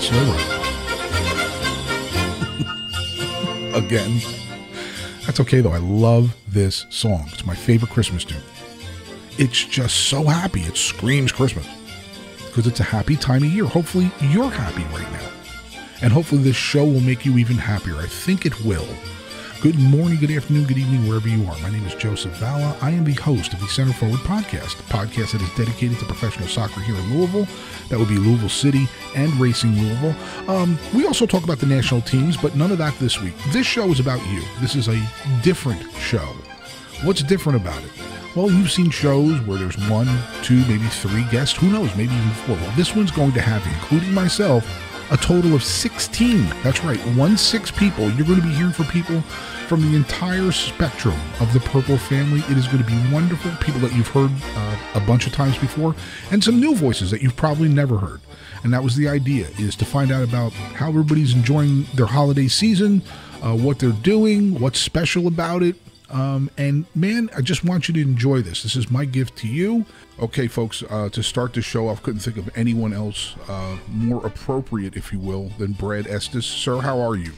slow. Again. That's okay though. I love this song. It's my favorite Christmas tune. It's just so happy. It screams Christmas because it's a happy time of year. Hopefully, you're happy right now. And hopefully, this show will make you even happier. I think it will. Good morning, good afternoon, good evening, wherever you are. My name is Joseph Valla. I am the host of the Center Forward Podcast, a podcast that is dedicated to professional soccer here in Louisville. That would be Louisville City and Racing Louisville. Um, we also talk about the national teams, but none of that this week. This show is about you. This is a different show. What's different about it? Well, you've seen shows where there's one, two, maybe three guests. Who knows? Maybe even four. Well, this one's going to have, including myself, a total of 16. That's right, one six people. You're going to be hearing from people from the entire spectrum of the Purple family. It is going to be wonderful. People that you've heard uh, a bunch of times before, and some new voices that you've probably never heard. And that was the idea: is to find out about how everybody's enjoying their holiday season, uh, what they're doing, what's special about it, um, and man, I just want you to enjoy this. This is my gift to you. Okay, folks, uh, to start the show off, couldn't think of anyone else uh, more appropriate, if you will, than Brad Estes. Sir, how are you?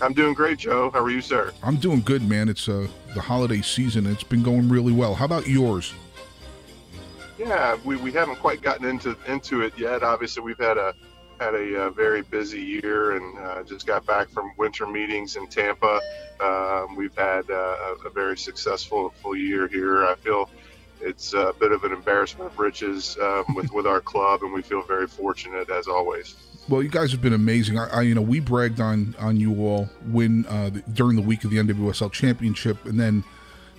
I'm doing great, Joe. How are you, sir? I'm doing good, man. It's uh, the holiday season. It's been going really well. How about yours? Yeah, we, we haven't quite gotten into into it yet. Obviously, we've had a had a uh, very busy year and uh, just got back from winter meetings in Tampa. Um, we've had uh, a very successful full year here. I feel it's a bit of an embarrassment of riches um, with with our club, and we feel very fortunate as always. Well, you guys have been amazing. I, I you know, we bragged on on you all when uh, the, during the week of the NWSL Championship, and then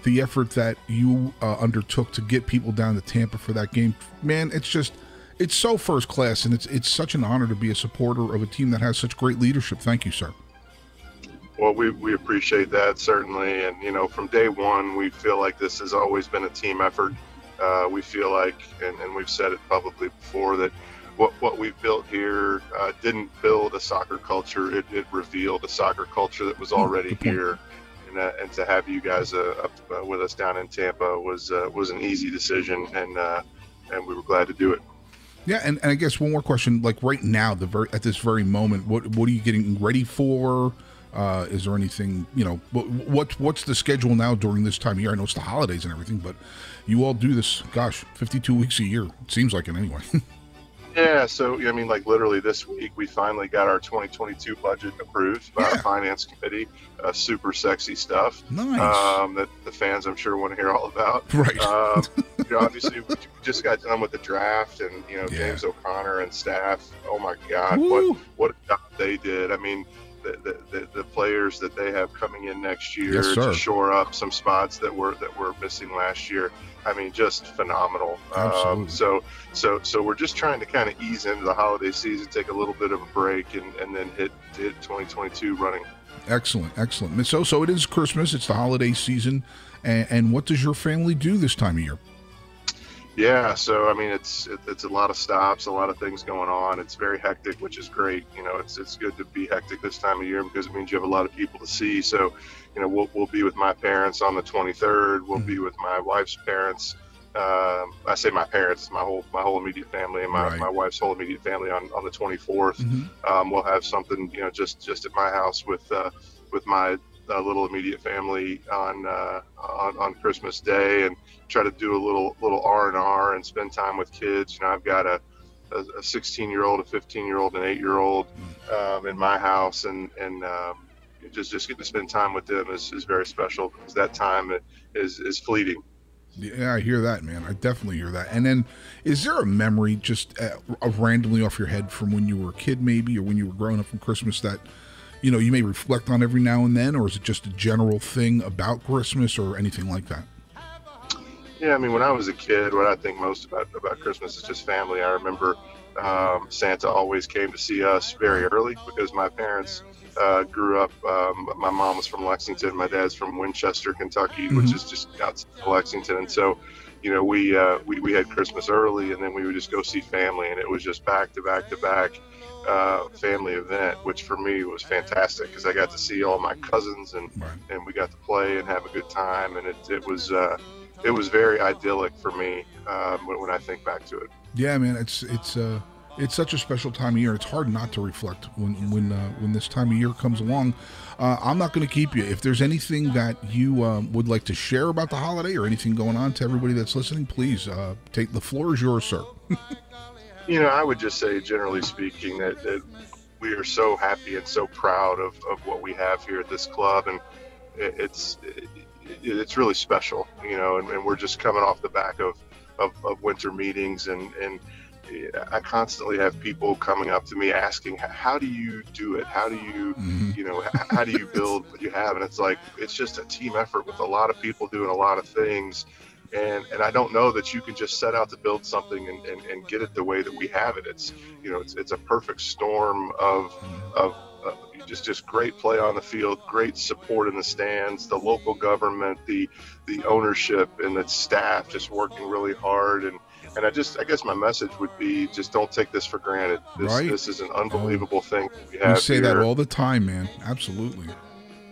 the effort that you uh, undertook to get people down to Tampa for that game. Man, it's just it's so first class, and it's it's such an honor to be a supporter of a team that has such great leadership. Thank you, sir. Well, we, we appreciate that certainly, and you know, from day one, we feel like this has always been a team effort. Uh, we feel like, and, and we've said it publicly before, that what what we've built here uh, didn't build a soccer culture; it, it revealed a soccer culture that was already here. And, uh, and to have you guys uh, up uh, with us down in Tampa was uh, was an easy decision, and and we were glad to do it. Yeah, and, and I guess one more question, like right now, the very at this very moment, what what are you getting ready for? Uh, is there anything you know? What, what what's the schedule now during this time of year? I know it's the holidays and everything, but you all do this, gosh, fifty two weeks a year. It seems like it anyway. Yeah, so I mean, like literally this week, we finally got our 2022 budget approved by yeah. our finance committee. Uh, super sexy stuff. Nice. Um, that the fans, I'm sure, want to hear all about. Right. Uh, you know, obviously, we just got done with the draft, and you know, yeah. James O'Connor and staff. Oh my God, Woo. what what a job they did. I mean. The, the, the, players that they have coming in next year yes, to shore up some spots that were that were missing last year. I mean, just phenomenal. Um, so, so, so we're just trying to kind of ease into the holiday season, take a little bit of a break, and, and then hit hit 2022 running. Excellent, excellent. So, so it is Christmas. It's the holiday season, and, and what does your family do this time of year? Yeah, so I mean, it's it, it's a lot of stops, a lot of things going on. It's very hectic, which is great. You know, it's it's good to be hectic this time of year because it means you have a lot of people to see. So, you know, we'll we'll be with my parents on the 23rd. We'll mm-hmm. be with my wife's parents. Um, I say my parents, my whole my whole immediate family, and my, right. my wife's whole immediate family on, on the 24th. Mm-hmm. Um, we'll have something, you know, just just at my house with uh, with my uh, little immediate family on, uh, on on Christmas Day, and try to do a little little R and R and spend time with kids. You know, I've got a a 16 year old, a 15 year old, an eight year old um, in my house, and and um, just just getting to spend time with them is, is very special because that time is is fleeting. Yeah, I hear that, man. I definitely hear that. And then, is there a memory just uh, randomly off your head from when you were a kid, maybe, or when you were growing up from Christmas that you know you may reflect on every now and then, or is it just a general thing about Christmas or anything like that? Yeah, I mean, when I was a kid, what I think most about about Christmas is just family. I remember um, Santa always came to see us very early because my parents uh, grew up. Um, my mom was from Lexington. My dad's from Winchester, Kentucky, mm-hmm. which is just outside of Lexington. And so, you know, we, uh, we we had Christmas early, and then we would just go see family, and it was just back to back to back uh, family event, which for me was fantastic because I got to see all my cousins and right. and we got to play and have a good time, and it it was. Uh, it was very idyllic for me um, when, when, I think back to it. Yeah, man, it's it's uh, it's such a special time of year. It's hard not to reflect when when uh, when this time of year comes along. Uh, I'm not going to keep you. If there's anything that you um, would like to share about the holiday or anything going on to everybody that's listening, please uh, take the floor is yours, sir. you know, I would just say, generally speaking, that, that we are so happy and so proud of, of what we have here at this club, and it, it's it, it's really special, you know. And, and, we're just coming off the back of, of, of winter meetings, and and I constantly have people coming up to me asking, "How do you do it? How do you, mm-hmm. you know, how do you build what you have?" And it's like it's just a team effort with a lot of people doing a lot of things and and I don't know that you can just set out to build something and, and, and get it the way that we have it. It's you know it's, it's a perfect storm of of uh, just just great play on the field, great support in the stands, the local government, the the ownership and the staff just working really hard and and I just I guess my message would be just don't take this for granted. This right. this is an unbelievable thing we have. You say here. that all the time, man. Absolutely.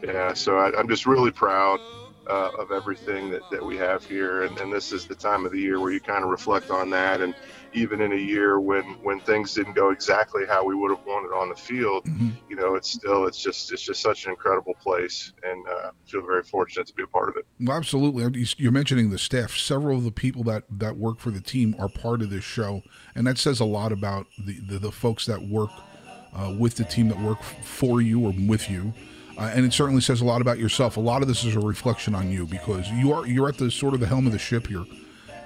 Yeah, so I, I'm just really proud uh, of everything that, that we have here. And, and this is the time of the year where you kind of reflect on that. And even in a year when, when things didn't go exactly how we would have wanted on the field, mm-hmm. you know, it's still, it's just, it's just such an incredible place. And uh, feel very fortunate to be a part of it. Well, absolutely. You're mentioning the staff. Several of the people that, that work for the team are part of this show. And that says a lot about the, the, the folks that work uh, with the team that work for you or with you uh, and it certainly says a lot about yourself. A lot of this is a reflection on you because you are you're at the sort of the helm of the ship here,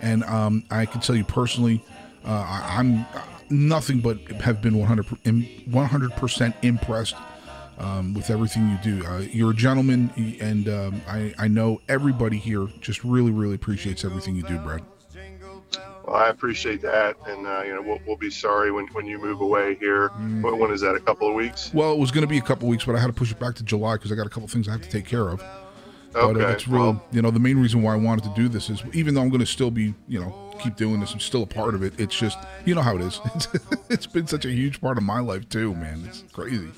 and um, I can tell you personally, uh, I, am nothing but have been 100 percent impressed um, with everything you do. Uh, you're a gentleman, and um, I, I know everybody here just really really appreciates everything you do, Brad. Well, I appreciate that, and uh, you know we'll, we'll, be sorry when, when you move away here. Mm. When is that? A couple of weeks? Well, it was going to be a couple of weeks, but I had to push it back to July because I got a couple of things I have to take care of. Okay. But uh, it's real. Well, you know, the main reason why I wanted to do this is even though I'm going to still be, you know, keep doing this, I'm still a part of it. It's just, you know how it is. It's, it's been such a huge part of my life too, man. It's crazy.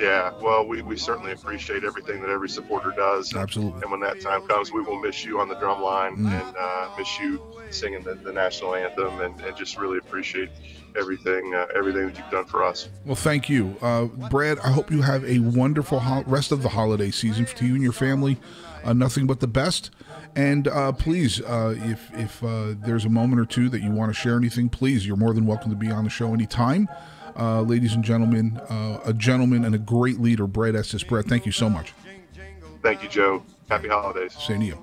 Yeah, well, we, we certainly appreciate everything that every supporter does. Absolutely. And when that time comes, we will miss you on the drum line mm. and uh, miss you singing the, the national anthem and, and, just really appreciate everything uh, everything that you've done for us. Well, thank you. Uh, Brad, I hope you have a wonderful ho- rest of the holiday season to you and your family. Uh, nothing but the best. And uh, please, uh, if, if there's a moment or two that you want to share anything, please, you're more than welcome to be on the show anytime uh, ladies and gentlemen, uh, a gentleman and a great leader, Brad Estes. Brad, thank you so much. Thank you, Joe. Happy holidays. Same to you.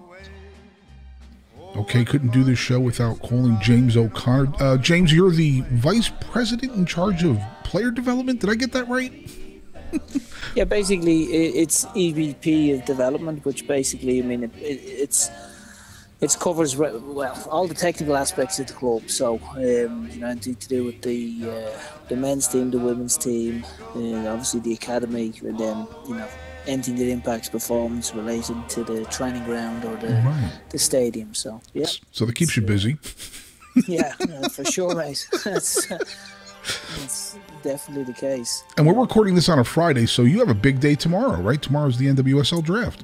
Okay, couldn't do this show without calling James O'Connor. Uh, James, you're the vice president in charge of player development. Did I get that right? yeah, basically, it's EVP of development, which basically, I mean, it, it, it's it covers well all the technical aspects of the club. So um, you know anything to do with the uh, the men's team, the women's team, and obviously the academy, and then you know anything that impacts performance related to the training ground or the right. the stadium. So yeah. So that keeps you busy. yeah, yeah, for sure, mate. that's, that's definitely the case. And we're recording this on a Friday, so you have a big day tomorrow, right? Tomorrow's the NWSL draft.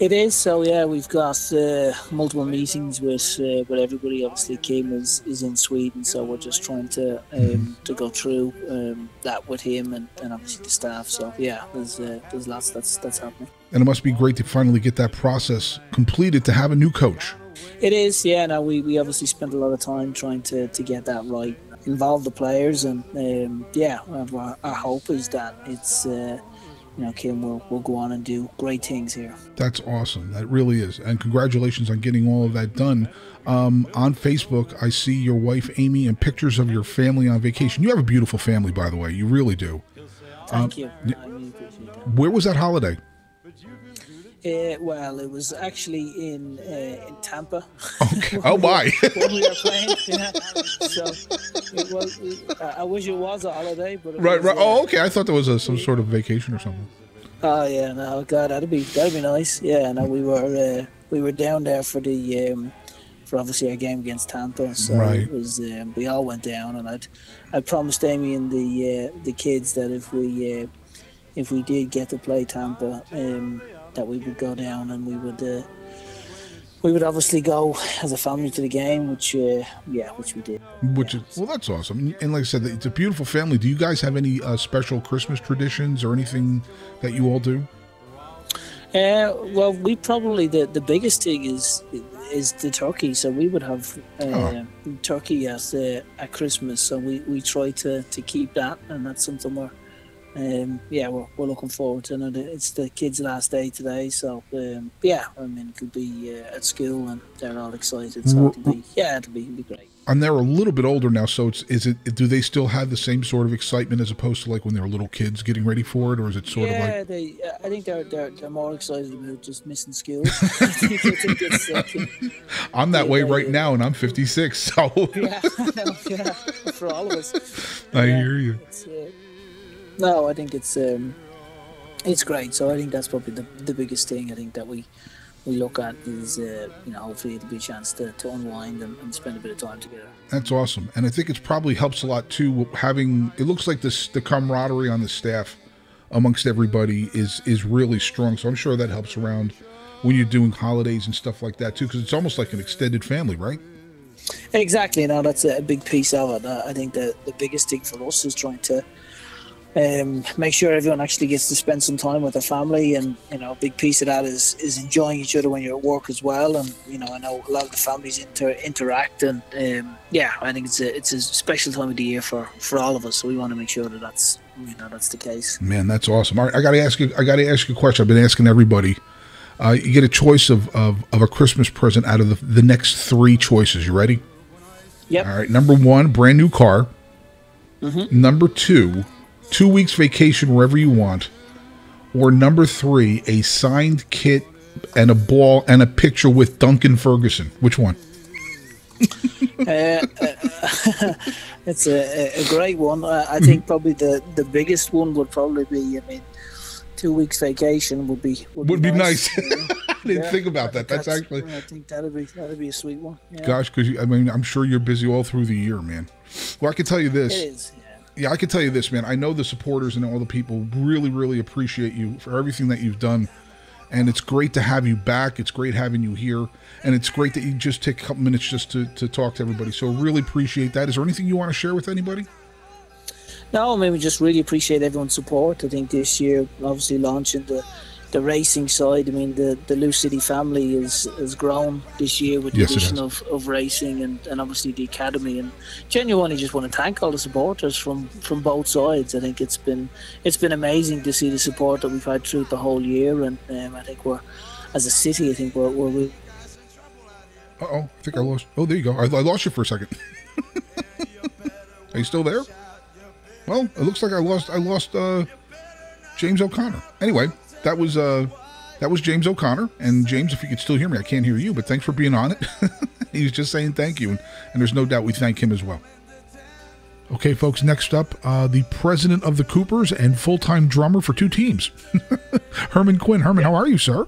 It is so. Yeah, we've got uh, multiple meetings with uh, with everybody. Obviously, Kim is, is in Sweden, so we're just trying to um, to go through um, that with him and, and obviously the staff. So yeah, there's uh, there's lots that's that's happening. And it must be great to finally get that process completed to have a new coach. It is. Yeah. Now we, we obviously spent a lot of time trying to, to get that right, involve the players, and um, yeah, our, our, hope is that it's uh, you know, Kim will, will go on and do great things here. That's awesome. That really is. And congratulations on getting all of that done. Um, on Facebook, I see your wife, Amy, and pictures of your family on vacation. You have a beautiful family, by the way. You really do. Thank um, you. I really appreciate that. Where was that holiday? Uh, well, it was actually in uh, in Tampa. Okay. oh my! when we were playing, yeah. so it was. I wish it was a holiday, but right, was, right. Uh, oh, okay. I thought there was a, some sort of vacation or something. Oh yeah, no, God, that'd be that'd be nice. Yeah, no, we were uh, we were down there for the um, for obviously our game against Tampa. So right. it was um, we all went down, and I'd I promised Amy and the uh, the kids that if we uh, if we did get to play Tampa. Um, that we would go down and we would uh, we would obviously go as a family to the game, which uh, yeah, which we did. Which is well, that's awesome. And like I said, it's a beautiful family. Do you guys have any uh, special Christmas traditions or anything that you all do? Uh, well, we probably the, the biggest thing is is the turkey. So we would have uh, oh. turkey at uh, at Christmas. So we, we try to, to keep that, and that's something we're um, yeah we're, we're looking forward to. And it's the kids' last day today, so um, yeah, I mean it'll be uh, at school and they're all excited. So it'll be yeah, it'll be, it'll be great and they're a little bit older now, so it's is it do they still have the same sort of excitement as opposed to like when they were little kids getting ready for it, or is it sort yeah, of like? Yeah, they. Uh, I think they're, they're they're more excited about just missing school. uh, I'm that way right now, and I'm 56, so. yeah, yeah, for all of us. I yeah, hear you. No, I think it's um, it's great. So I think that's probably the the biggest thing. I think that we we look at is, uh, you know, hopefully it'll be a chance to, to unwind and, and, spend a bit of time together. That's awesome. And I think it probably helps a lot too, having, it looks like this, the camaraderie on the staff amongst everybody is, is really strong. So I'm sure that helps around when you're doing holidays and stuff like that too, because it's almost like an extended family, right? Exactly. Now that's a big piece of it. Uh, I think the, the biggest thing for us is trying to um, make sure everyone actually gets to spend some time with their family and you know a big piece of that is is enjoying each other when you're at work as well. And you know I know a lot of the families inter- interact and um, yeah I think it's a it's a special time of the year for for all of us. So we want to make sure that that's you know that's the case. Man that's awesome. All right I gotta ask you I gotta ask you a question. I've been asking everybody. Uh, you get a choice of, of, of a Christmas present out of the, the next three choices. You ready? Yep. All right. Number one brand new car. Mm-hmm. number two two weeks vacation wherever you want, or number three, a signed kit and a ball and a picture with Duncan Ferguson. Which one? uh, uh, it's a, a, great one. Uh, I think probably the, the biggest one would probably be. I mean, two weeks vacation would be would, would be, be, nice. nice. I didn't yeah, think about that. That's, that's, actually. I think that'd be that'd be a sweet one. Yeah. Gosh, because I mean, I'm sure you're busy all through the year, man. Well, I can tell you this. Yeah, I can tell you this, man. I know the supporters and all the people really, really appreciate you for everything that you've done. And it's great to have you back. It's great having you here. And it's great that you just take a couple minutes just to, to talk to everybody. So really appreciate that. Is there anything you want to share with anybody? No, I mean, we just really appreciate everyone's support. I think this year, obviously launching the the racing side, I mean, the, the Lou City family is, has grown this year with the yes, addition of, of racing and, and obviously the academy. And genuinely just want to thank all the supporters from, from both sides. I think it's been it's been amazing to see the support that we've had through the whole year. And um, I think we're, as a city, I think we're. we're uh oh, I think I lost. Oh, there you go. I, I lost you for a second. Are you still there? Well, it looks like I lost. I lost uh, James O'Connor. Anyway, that was uh, that was James O'Connor. And James, if you could still hear me, I can't hear you, but thanks for being on it. He's just saying thank you, and, and, there's no doubt we thank him as well. Okay, folks. Next up, uh, the president of the Coopers and full-time drummer for two teams, Herman Quinn. Herman, how are you, sir?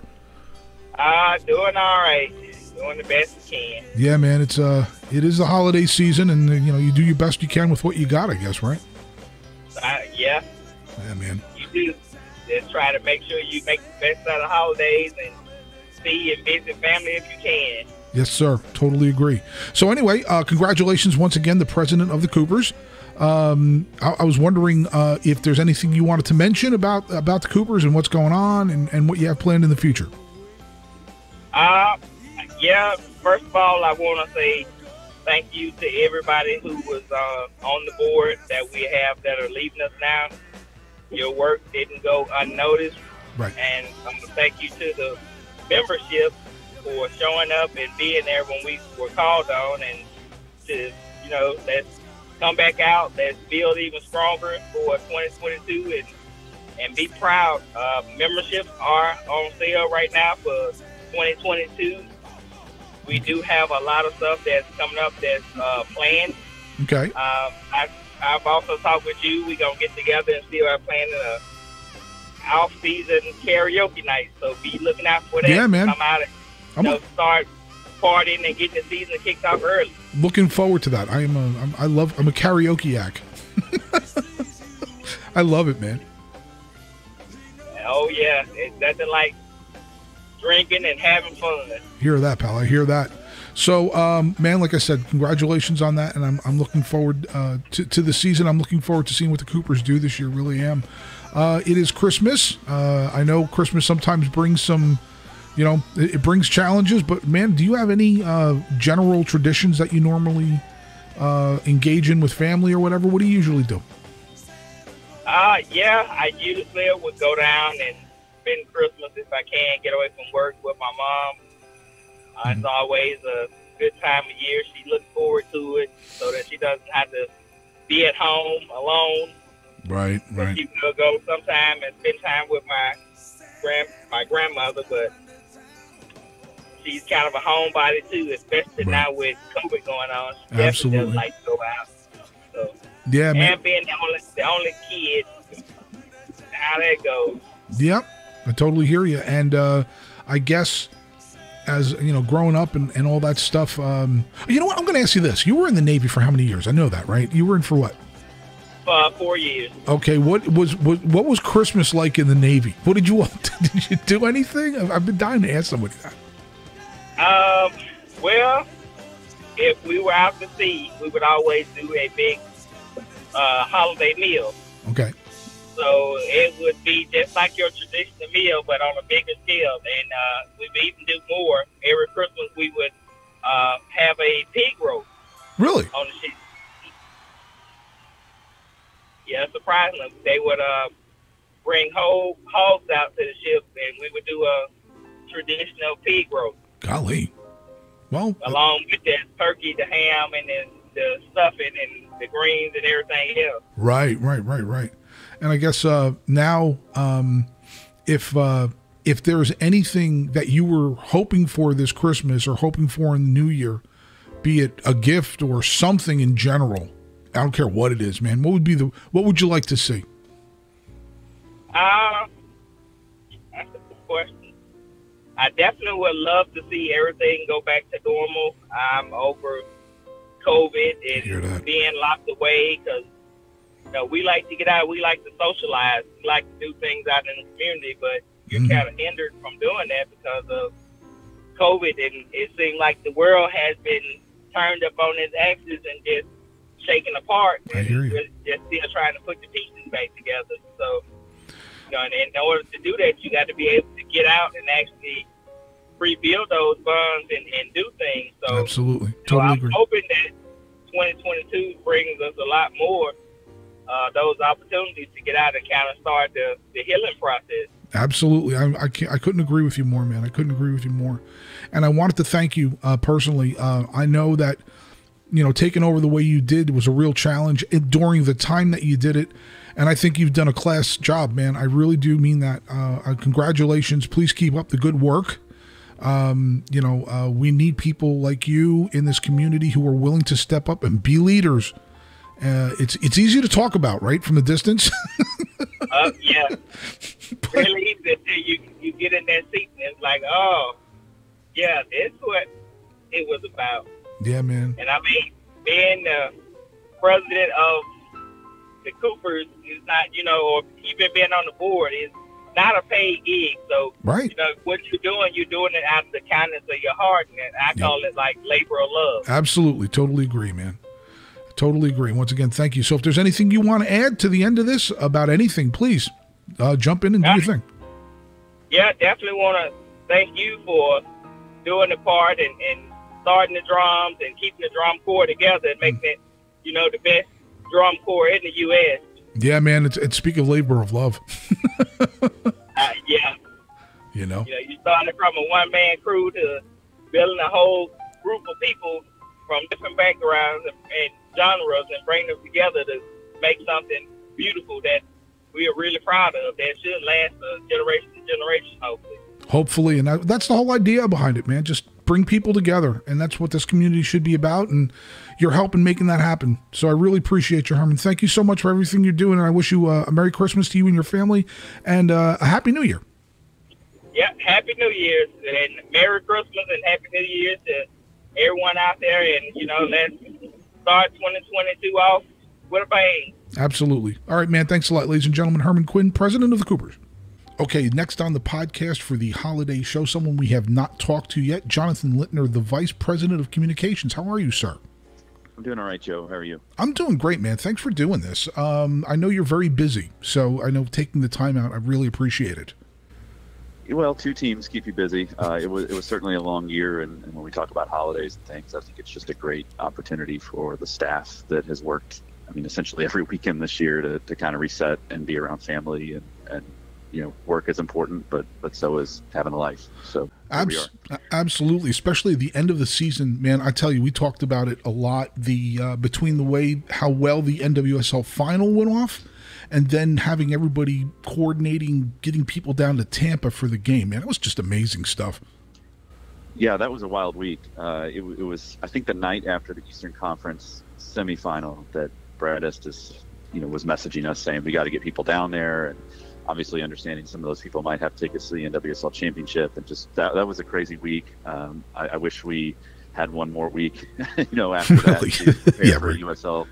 Uh, doing all right. Doing the best we can. Yeah, man. It's uh, it is the holiday season, and you know you do your best you can with what you got. I guess, right? Uh, yeah. Yeah, man. You do just try to make sure you make the best out of the holidays and see and visit family if you can. Yes, sir. Totally agree. So, anyway, uh, congratulations once again, the president of the Coopers. Um, I, I, was wondering uh, if there's anything you wanted to mention about about the Coopers and what's going on and, and what you have planned in the future. Uh, yeah. First of all, I want to say thank you to everybody who was uh, on the board that we have that are leaving us now your work didn't go unnoticed. Right. And I'm gonna thank you to the membership for showing up and being there when we were called on, and to you know let's come back out, let's build even stronger for 2022, and and be proud. Uh, memberships are on sale right now for 2022. We do have a lot of stuff that's coming up that's uh, planned. Okay. Um, I I've also talked with you. We're gonna get together and see about planning a off season karaoke night. So be looking out for that. Yeah, man. Come out and you know, start partying and getting the season kicked off early. Looking forward to that. I am a I'm, I love I'm a karaoke act. I love it, man. Oh yeah, it's nothing like drinking and having fun. Hear that, pal? I hear that. So, um, man, like I said, congratulations on that, and I'm, I'm looking forward uh, to, to the season. I'm looking forward to seeing what the Coopers do this year. Really am. Uh, it is Christmas. Uh, I know Christmas sometimes brings some, you know, it, it brings challenges. But man, do you have any uh, general traditions that you normally uh, engage in with family or whatever? What do you usually do? Uh, yeah, I usually would go down and spend Christmas if I can, get away from work with my mom. Uh, It's always a good time of year. She looks forward to it so that she doesn't have to be at home alone. Right, right. She will go sometime and spend time with my grand my grandmother, but she's kind of a homebody too, especially Right. now with COVID going on. She Absolutely. doesn't like to go out. So Yeah, man. being the only the only kid, how that goes. Yep, I totally hear you. And uh, I guess as you know, growing up and, and all that stuff. Um, you know what? I'm going to ask you this: You were in the Navy for how many years? I know that, right? You were in for what? Uh, four years. Okay, what was what, what was Christmas like in the Navy? What did you did you do anything? I've, I've been dying to ask somebody that. Um, well, if we were out to sea, we would always do a big uh, holiday meal. Okay, So it would be just like your traditional meal, but on a bigger scale. And uh, we would even do more. Every Christmas, we would uh, have a pig roast really? on the ship. Yeah, surprisingly, they would uh, bring whole hogs out to the ship, and we would do a traditional pig roast. Golly. Well, along with that turkey, the ham, and then the stuffing and the greens and everything else. Right, right, right, right. And I guess uh, now, um, if uh, if there's anything that you were hoping for this Christmas or hoping for in the New Year, be it a gift or something in general, I don't care what it is, man. What would be the what would you like to see? Uh, that's a good question. I definitely would love to see everything go back to normal. I'm over COVID and being locked away because you know we like to get out, we like to socialize, we like to do things out in the community, but you're Mhm. kind of hindered from doing that because of COVID, and it seems like the world has been turned up on its axis and just shaken apart. I hear you. Just still trying to put the pieces back together. So, you know, and in order to do that, you got to be able to get out and actually rebuild those bonds and, and do things. So, Absolutely, so totally I'm agree. hoping that 2022 brings us a lot more uh, those opportunities to get out and kind of start the, the healing process. Absolutely, I I, I couldn't agree with you more, man. I couldn't agree with you more. And I wanted to thank you uh, personally. Uh, I know that you know taking over the way you did was a real challenge during the time that you did it, and I think you've done a class job, man. I really do mean that. Uh, uh, congratulations. Please keep up the good work. Um, you know, uh, we need people like you in this community who are willing to step up and be leaders. Uh, it's it's easy to talk about, right, from the distance. Uh, yeah, really easy you you get in that seat and it's like, oh, yeah, that's what it was about. yeah, man. And I mean, being the president of the Coopers is not, you know, or even being on the board is not a paid gig. So, Right. you know, what you're doing, you're doing it out of the kindness of your heart. And I call it like labor of love. Absolutely. Totally agree, man. Totally agree. Once again, thank you. So if there's anything you want to add to the end of this about anything, please uh, jump in and do your thing. Yeah, definitely want to thank you for doing the part and, and starting the drums and keeping the drum corps together and making it, you know, the best drum corps in the U.S. Yeah, man. It's, it's speak of labor of love. Uh, yeah, You know. you know, you started from a one man crew to building a whole group of people from different backgrounds and, genres and bring them together to make something beautiful that we are really proud of that should last a generation to generation, hopefully. Hopefully, and that, that's the whole idea behind it, man. Just bring people together, and that's what this community should be about. And you're helping making that happen. So I really appreciate you, Herman. Thank you so much for everything you're doing, and I wish you uh, a Merry Christmas to you and your family, and uh, a Happy New Year. Yeah, Happy New Year's and Merry Christmas and Happy New Year's to everyone out there. And, you know, let's start 2022 off with a bang. Absolutely. All right, man. Thanks a lot, ladies and gentlemen. Herman Quinn, president of the Coopers. Okay, next on the podcast for the holiday show, someone we have not talked to yet, Jonathan Lintner, the Vice President of Communications. How are you, sir? I'm doing all right, Joe. How are you? I'm doing great, man. Thanks for doing this. Um, I know you're very busy, so I know taking the time out, I really appreciate it. Well, two teams keep you busy. Uh, it was it was certainly a long year, and, and when we talk about holidays and things, I think it's just a great opportunity for the staff that has worked. I mean, essentially every weekend this year to, to kind of reset and be around family and, and you know, work is important, but but so is having a life. So Abs- absolutely, especially the end of the season, man. I tell you, we talked about it a lot. The uh, between the way how well the NWSL final went off, and then having everybody coordinating, getting people down to Tampa for the game, man, it was just amazing stuff. Yeah, that was a wild week. Uh, it, it was, I think, the night after the Eastern Conference semifinal that Brad Estes, you know, was messaging us saying we got to get people down there and obviously understanding some of those people might have tickets to the NWSL championship and just that, that was a crazy week. Um, I, I, wish we had one more week, you know, after that to yeah, for right. USL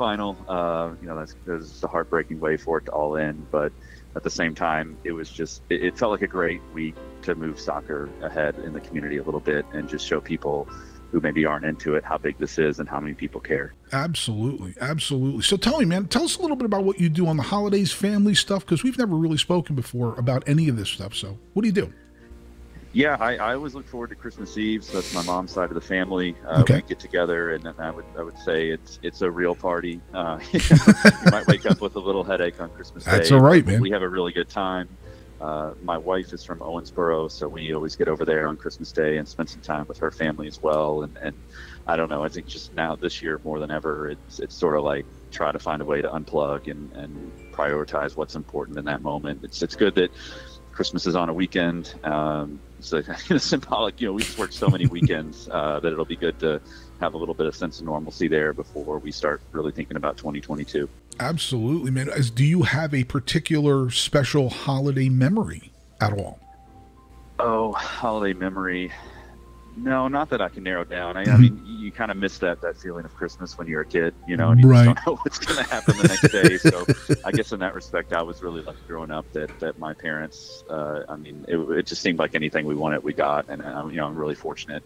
final. Uh, you know, that's, that's a heartbreaking way for it to all end. But at the same time, it was just, it, it felt like a great week to move soccer ahead in the community a little bit and just show people who maybe aren't into it how big this is and how many people care. Absolutely, absolutely. So tell me, man, tell us a little bit about what you do on the holidays, family stuff, because we've never really spoken before about any of this stuff. So what do you do? Yeah, I, I always look forward to Christmas Eve. So that's my mom's side of the family. Uh, okay. We get together, and then I would I would say it's it's a real party. Uh, you might wake up with a little headache on Christmas Day. That's all right, man. We have a really good time. Uh, my wife is from Owensboro, so we always get over there on Christmas Day and spend some time with her family as well. And, and I don't know, I think just now this year more than ever, it's it's sort of like try to find a way to unplug and, and prioritize what's important in that moment. It's it's good that Christmas is on a weekend. Um, it's a, symbolic, you know, we just worked so many weekends uh, that it'll be good to have a little bit of sense of normalcy there before we start really thinking about 2022. Absolutely, man. As, do you have a particular special holiday memory at all? Oh, holiday memory. No, not that I can narrow down. I, mm-hmm. I mean, you kind of miss that that feeling of Christmas when you're a kid, you know, and you right. don't know what's going to happen the next day. So, I guess in that respect, I was really lucky growing up that that my parents. Uh, I mean, it, it, just seemed like anything we wanted, we got, and, and you know, I'm really fortunate.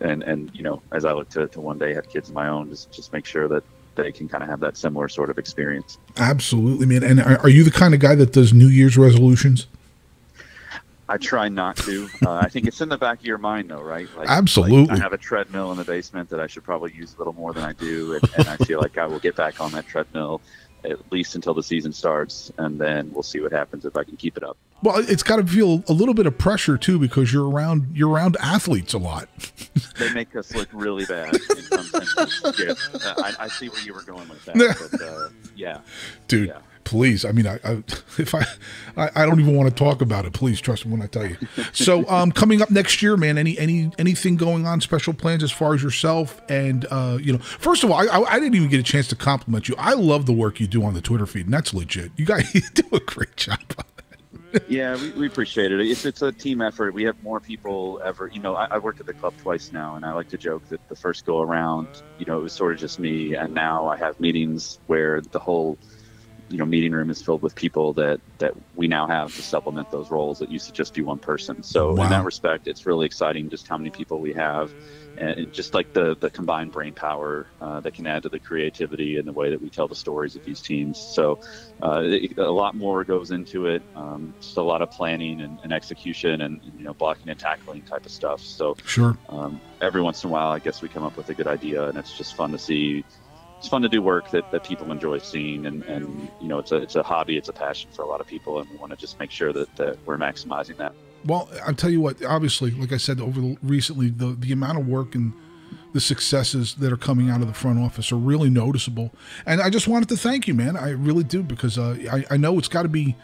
And and you know, as I look to, to one day have kids of my own, just just make sure that they can kind of have that similar sort of experience. Absolutely, man. And are, are you the kind of guy that does New Year's resolutions? I try not to. Uh, I think it's in the back of your mind, though, right? Like, Absolutely. Like I have a treadmill in the basement that I should probably use a little more than I do, and, and I feel like I will get back on that treadmill at least until the season starts, and then we'll see what happens if I can keep it up. Well, it's got to feel a little bit of pressure too because you're around you're around athletes a lot. they make us look really bad. In some senses. Uh, I, I, see where you were going with that, but uh, yeah, dude. Yeah. Please, I mean, I, I if I, I, I, don't even want to talk about it. Please trust me when I tell you. So, um, coming up next year, man, any any anything going on? Special plans as far as yourself and uh, you know, first of all, I, I didn't even get a chance to compliment you. I love the work you do on the Twitter feed, and that's legit. You guys do a great job yeah, we, we appreciate it. It's, it's a team effort. We have more people ever. You know, I, I worked at the club twice now, and I like to joke that the first go around, you know, it was sort of just me, and now I have meetings where the whole, you know, meeting room is filled with people that that we now have to supplement those roles that used to just be one person. So wow. in that respect, it's really exciting just how many people we have and just like the the combined brain power uh, that can add to the creativity and the way that we tell the stories of these teams. So uh, it, a lot more goes into it. Um, just a lot of planning and, and, execution and you know blocking and tackling type of stuff. So sure. Um, every once in a while, I guess we come up with a good idea, and it's just fun to see. It's fun to do work that, that people enjoy seeing, and, and you know it's a it's a hobby, it's a passion for a lot of people, and we want to just make sure that, that we're maximizing that. Well, I'll tell you what. Obviously, like I said, over the, recently, the the amount of work and the successes that are coming out of the front office are really noticeable. And I just wanted to thank you, man. I really do because uh, I I know it's got to be,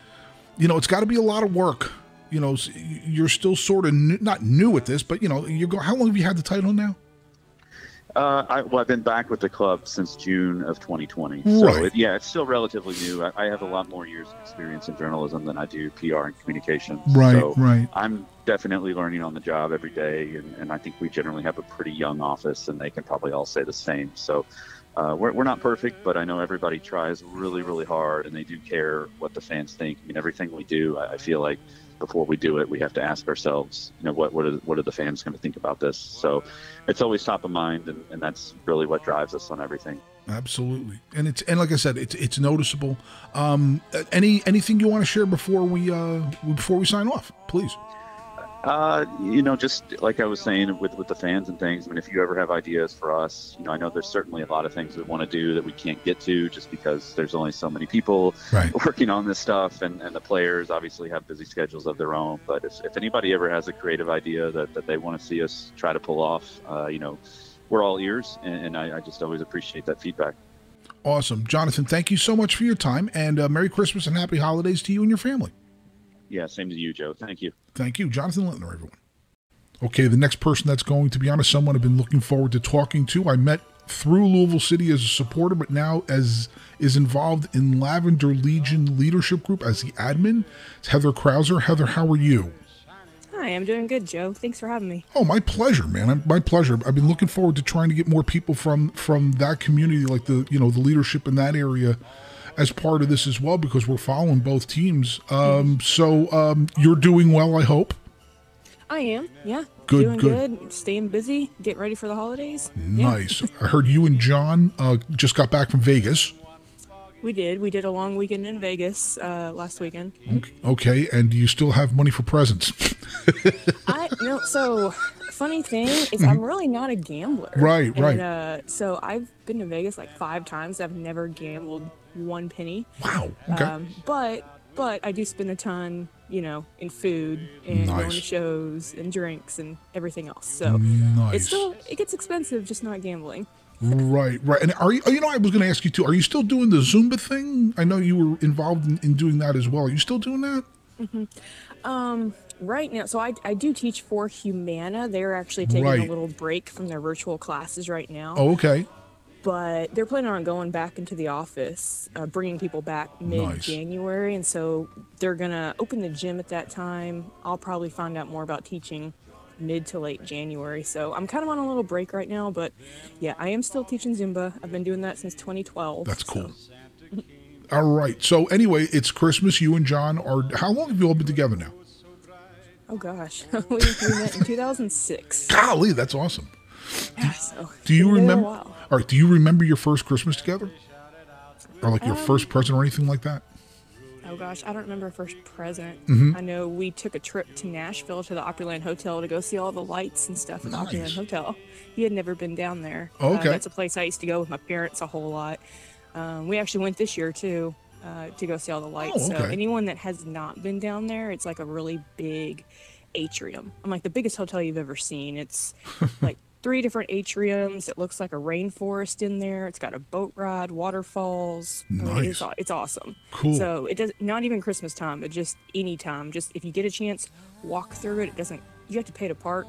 you know, it's got to be a lot of work. You know, you're still sort of new, not new at this, but you know, you're going. How long have you had the title now? Uh, I, well, I've been back with the club since June of 2020. So right. it, yeah, it's still relatively new. I, I, have a lot more years of experience in journalism than I do PR and communications. Right, so right. I'm definitely learning on the job every day, and, and I think we generally have a pretty young office, and they can probably all say the same. So uh, we're, we're not perfect, but I know everybody tries really, really hard, and they do care what the fans think. I mean, everything we do, I, I feel like before we do it, we have to ask ourselves, you know, what what are, what are the fans going to think about this? So it's always top of mind, and, and that's really what drives us on everything. Absolutely, and it's and like I said, it's it's noticeable. Um, any anything you want to share before we uh before we sign off, please. Uh, you know, just like I was saying with with the fans and things. I mean, if you ever have ideas for us, you know, I know there's certainly a lot of things we want to do that we can't get to just because there's only so many people Right. working on this stuff, and, and the players obviously have busy schedules of their own. But if, if anybody ever has a creative idea that, that they want to see us try to pull off, uh, you know, we're all ears, and, and I, I just always appreciate that feedback. Awesome, Jonathan. Thank you so much for your time, and uh, Merry Christmas and Happy Holidays to you and your family. Yeah, same to you, Joe. Thank you. Thank you, Jonathan Lintner, everyone. Okay, the next person that's going to be on is someone I've been looking forward to talking to. I met through Louisville City as a supporter, but now as is involved in Lavender Legion Leadership Group as the admin. It's Heather Krauser. Heather, how are you? Hi, I'm doing good, Joe. Thanks for having me. Oh, my pleasure, man. I'm- My pleasure. I've been looking forward to trying to get more people from from that community, like the you know the leadership in that area, as part of this as well, because we're following both teams. Um, so um, you're doing well, I hope. I am, yeah. Good, doing good. good. Staying busy, getting ready for the holidays. Yeah, Nice. I heard you and John uh, just got back from Vegas. we did. We did a long weekend in Vegas uh, last weekend. Okay, and you still have money for presents, I no. So, funny thing is, I'm really not a gambler. Mm-hmm. Right, and, right. Uh, so I've been to Vegas like five times. I've never gambled one penny. wow. Okay, Um, but but I do spend a ton, you know, in food and going to shows and drinks and everything else. So nice. it's still it gets expensive, just not gambling. right, right. And are you? You know, I was going to ask you too. Are you still doing the Zumba thing? I know you were involved in, in doing that as well. Are you still doing that? Um, right now, so I, I do teach for Humana. They're actually taking Right. a little break from their virtual classes right now. Oh, okay. But they're planning on going back into the office, uh, bringing people back mid January. And so they're going to open the gym at that time. I'll probably find out more about teaching mid to late January. So I'm kind of on a little break right now. But yeah, I am still teaching Zumba. I've been doing that since 2012. That's so- cool. All right. So anyway, it's Christmas. You and John are. How long have you all been together now? Oh gosh, we, we met in 2006. Golly, that's awesome. Yeah, so Do you been together a remember? All right. Do you remember your first Christmas together, or like your Um, first present or anything like that? Oh gosh, I don't remember first present. Mm-hmm. I know we took a trip to Nashville to the Opryland Hotel to go see all the lights and stuff at the Opryland Hotel. He had never been down there. Oh, Uh, okay. that's a place I used to go with my parents a whole lot. Um, we actually went this year too uh, to go see all the lights. Oh, okay. anyone that has not been down there, it's like a really big atrium. I'm like the biggest hotel you've ever seen. It's like three different atriums. It looks like a rainforest in there. It's got a boat ride, waterfalls. I mean, it's, Nice. it's awesome. Cool. So it does not even Christmas time, but just any time. Just if you get a chance, walk through it. It doesn't. You have to pay to park,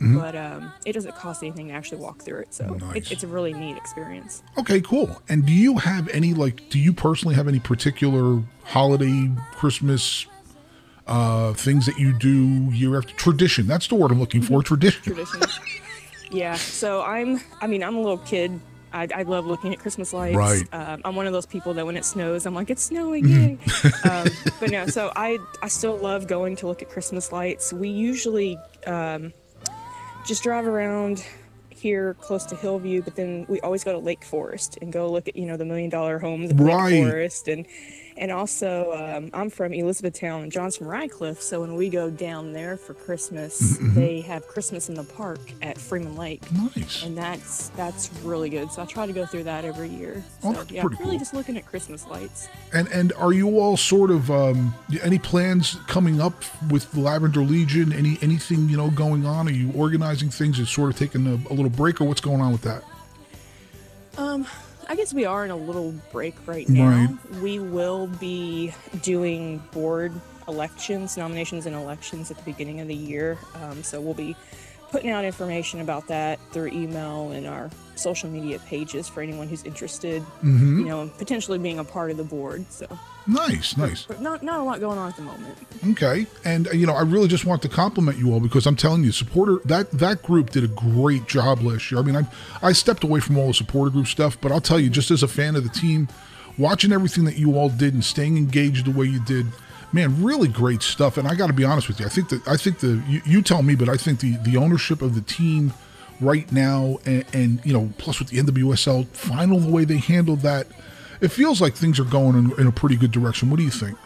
but um, it doesn't cost anything to actually walk through it. So Mm-hmm, Nice. it, it's a really neat experience. Okay, cool. And do you have any like? Do you personally have any particular holiday, Christmas, uh, things that you do year after tradition? That's the word I'm looking for. Tradition. Traditions. Yeah. So I'm. I mean, I'm a little kid. I, I love looking at Christmas lights. Right. Um, I'm one of those people that when it snows, I'm like, it's snowing, yay! um, but no, so I I still love going to look at Christmas lights. We usually um, just drive around here close to Hillview, but then we always go to Lake Forest and go look at you know the million dollar homes of Right. Lake Forest and and also um, I'm from Elizabethtown and John's from Radcliff, so when we go down there for Christmas, Mm-hmm, they have Christmas in the park at Freeman Lake. Nice. And that's that's really good. So I try to go through that every year. Oh, So that's yeah, pretty really cool. just looking at Christmas lights. And and are you all sort of um, any plans coming up with the Lavender Legion? Any anything you know going on? Are you organizing things? Is sort of taking a, a little break, or what's going on with that? Um, I guess we are in a little break right now. Right. We will be doing board elections, nominations and elections at the beginning of the year. Um, so we'll be putting out information about that through email and our social media pages for anyone who's interested, mm-hmm. you know, and potentially being a part of the board. So nice, nice. But not not a lot going on at the moment. Okay, and uh, you know, I really just want to compliment you all because I'm telling you, supporter that that group did a great job last year. I mean, I I stepped away from all the supporter group stuff, but I'll tell you, just as a fan of the team, watching everything that you all did and staying engaged the way you did man, really great stuff. And I got to be honest with you, I think that I think the you, you, tell me, but I think the the ownership of the team right now, and, and, you know, plus with the NWSL final, the way they handled that, it feels like things are going in, in a pretty good direction. What do you think?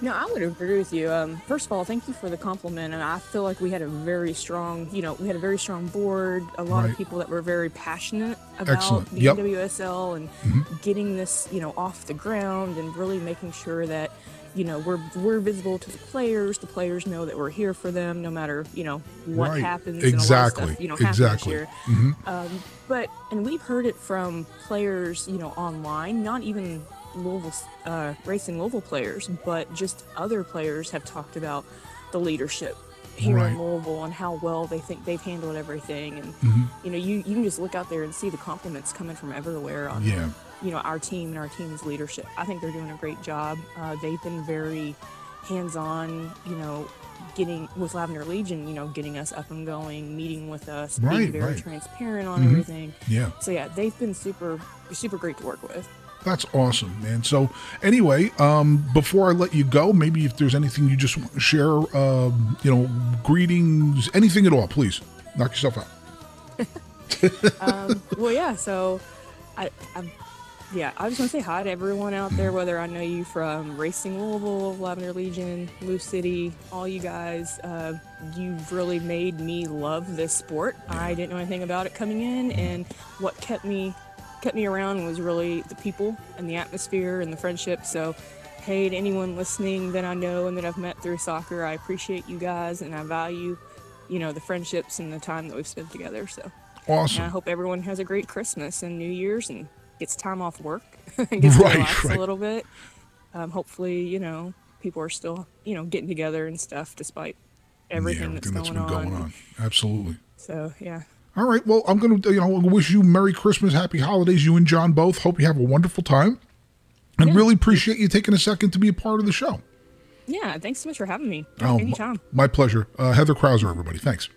No, I would agree with you. Um, first of all, thank you for the compliment, and I feel like we had a very strong, you know, we had a very strong board. A lot right. of people that were very passionate about Excellent. the yep. NWSL and mm-hmm. getting this, you know, off the ground and really making sure that you know we're we're visible to the players. The players know that we're here for them, no matter you know what right. happens. Exactly. Stuff, you know, exactly. Mm-hmm. Um, but and we've heard it from players, you know, online. Not even Louisville uh, racing Louisville players, but just other players have talked about the leadership here right. in Louisville and how well they think they've handled everything. And mm-hmm. you know, you you can just look out there and see the compliments coming from everywhere on yeah you know our team and our team's leadership. I think they're doing a great job. Uh, they've been very hands-on, you know, getting with Lavender Legion, you know, getting us up and going, meeting with us, right, being very right. transparent on mm-hmm. everything. Yeah. So yeah, they've been super super great to work with. That's awesome, man. So anyway, um, before I let you go, maybe if there's anything you just want to share, um, you know, greetings, anything at all, please knock yourself out. um, well, yeah. So I, I'm yeah, I just want to say hi to everyone out there, whether I know you from Racing Louisville, Lavender Legion, Lou City, all you guys. Uh, you've really made me love this sport. I didn't know anything about it coming in, and what kept me kept me around was really the people and the atmosphere and the friendship. So, hey, to anyone listening that I know and that I've met through soccer, I appreciate you guys, and I value, you know, the friendships and the time that we've spent together. So. Awesome. And I hope everyone has a great Christmas and New Year's and gets time off work, and gets right, to relax right. a little bit. Um, hopefully, you know, people are still, you know, getting together and stuff despite everything, yeah, that's, going, that's going on. Absolutely. So, yeah. All right. Well, I'm going to, you know, wish you Merry Christmas, Happy Holidays, you and John both. Hope you have a wonderful time. And yeah. really appreciate you taking a second to be a part of the show. Yeah. Thanks so much for having me. Oh, Anytime. My, my pleasure. Uh, Heather Krauser, everybody. Thanks.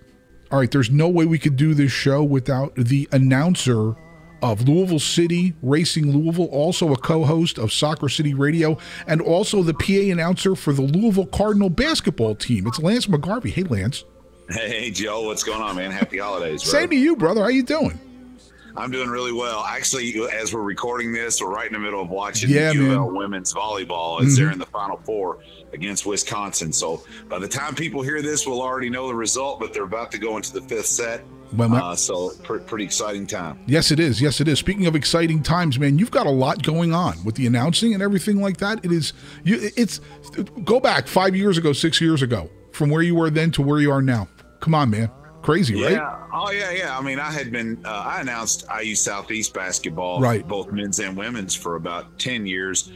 All right. There's no way we could do this show without the announcer of Louisville City Racing Louisville, also a co host of Soccer City Radio, and also the PA announcer for the Louisville Cardinal basketball team. It's Lance McGarvey. Hey, Lance. Hey, Joe. What's going on, man? Happy holidays. Bro. Same to you, brother. How you doing? I'm doing really well. Actually, as we're recording this, we're right in the middle of watching yeah, UL women's volleyball as mm-hmm. they're in the Final Four against Wisconsin. So by the time people hear this, we'll already know the result, but they're about to go into the fifth set. Well, uh, so pr- pretty exciting time. Yes, it is. Yes, it is. Speaking of exciting times, man, you've got a lot going on with the announcing and everything like that. It is. You, it's go back five years ago, six years ago, from where you were then to where you are now. Come on, man. Crazy, yeah. right? Oh yeah, yeah. I mean, I had been. Uh, I announced IU Southeast basketball, right, both men's and women's, for about ten years,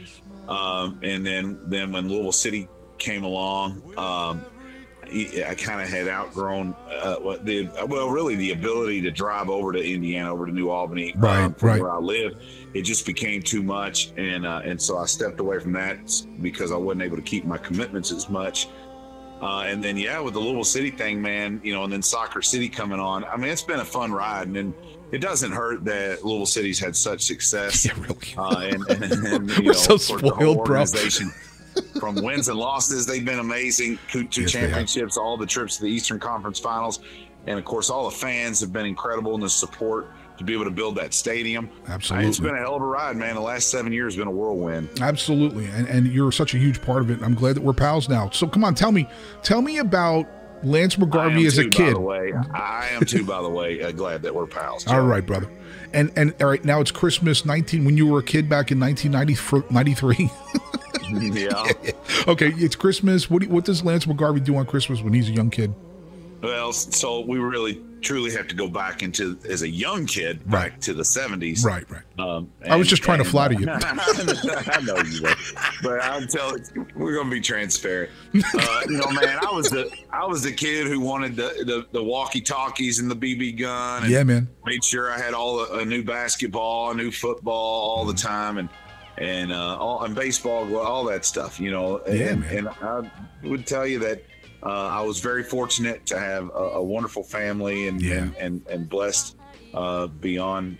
um, and then then when Louisville City came along. Um, I kind of had outgrown uh, what the well, really the ability to drive over to Indiana, over to New Albany, right, um, from right. where I live. It just became too much, and uh, and so I stepped away from that because I wasn't able to keep my commitments as much. Uh, and then yeah, with the Louisville City thing, man, you know, and then Soccer City coming on. I mean, it's been a fun ride, and. it doesn't hurt that Louisville City's had such success. Yeah, really. Uh, and, and, and, you We're know, so spoiled, bro from wins and losses. They've been amazing. Two, yes, championships, all the trips to the Eastern Conference Finals, and of course, all the fans have been incredible in the support to be able to build that stadium. Absolutely, it's been a hell of a ride, man. The last seven years has been a whirlwind. Absolutely, and and you're such a huge part of it. I'm glad that we're pals now. So come on, tell me, tell me about Lance McGarvey as a kid. By the way, I am too. by the way, uh, glad that we're pals. All right, brother. And and all right, now it's Christmas 19 when you were a kid back in 1993. yeah. okay, it's Christmas. What do, what does Lance McGarvey do on Christmas when he's a young kid? Well, so we really truly have to go back into as a young kid back right. to the 70s. Right, right. Um, and, I was just trying and, to flatter you. I know you were. But I'm telling we're gonna be transparent. Uh, you know, man, I was the I was the kid who wanted the the, the walkie talkies and the BB gun. yeah, man. Made sure I had all the, a new basketball, a new football all the time, and and uh, all and baseball, all that stuff. You know, and, yeah, man. and I would tell you that. Uh, I was very fortunate to have a, a wonderful family and, Yeah. and, and and blessed uh, beyond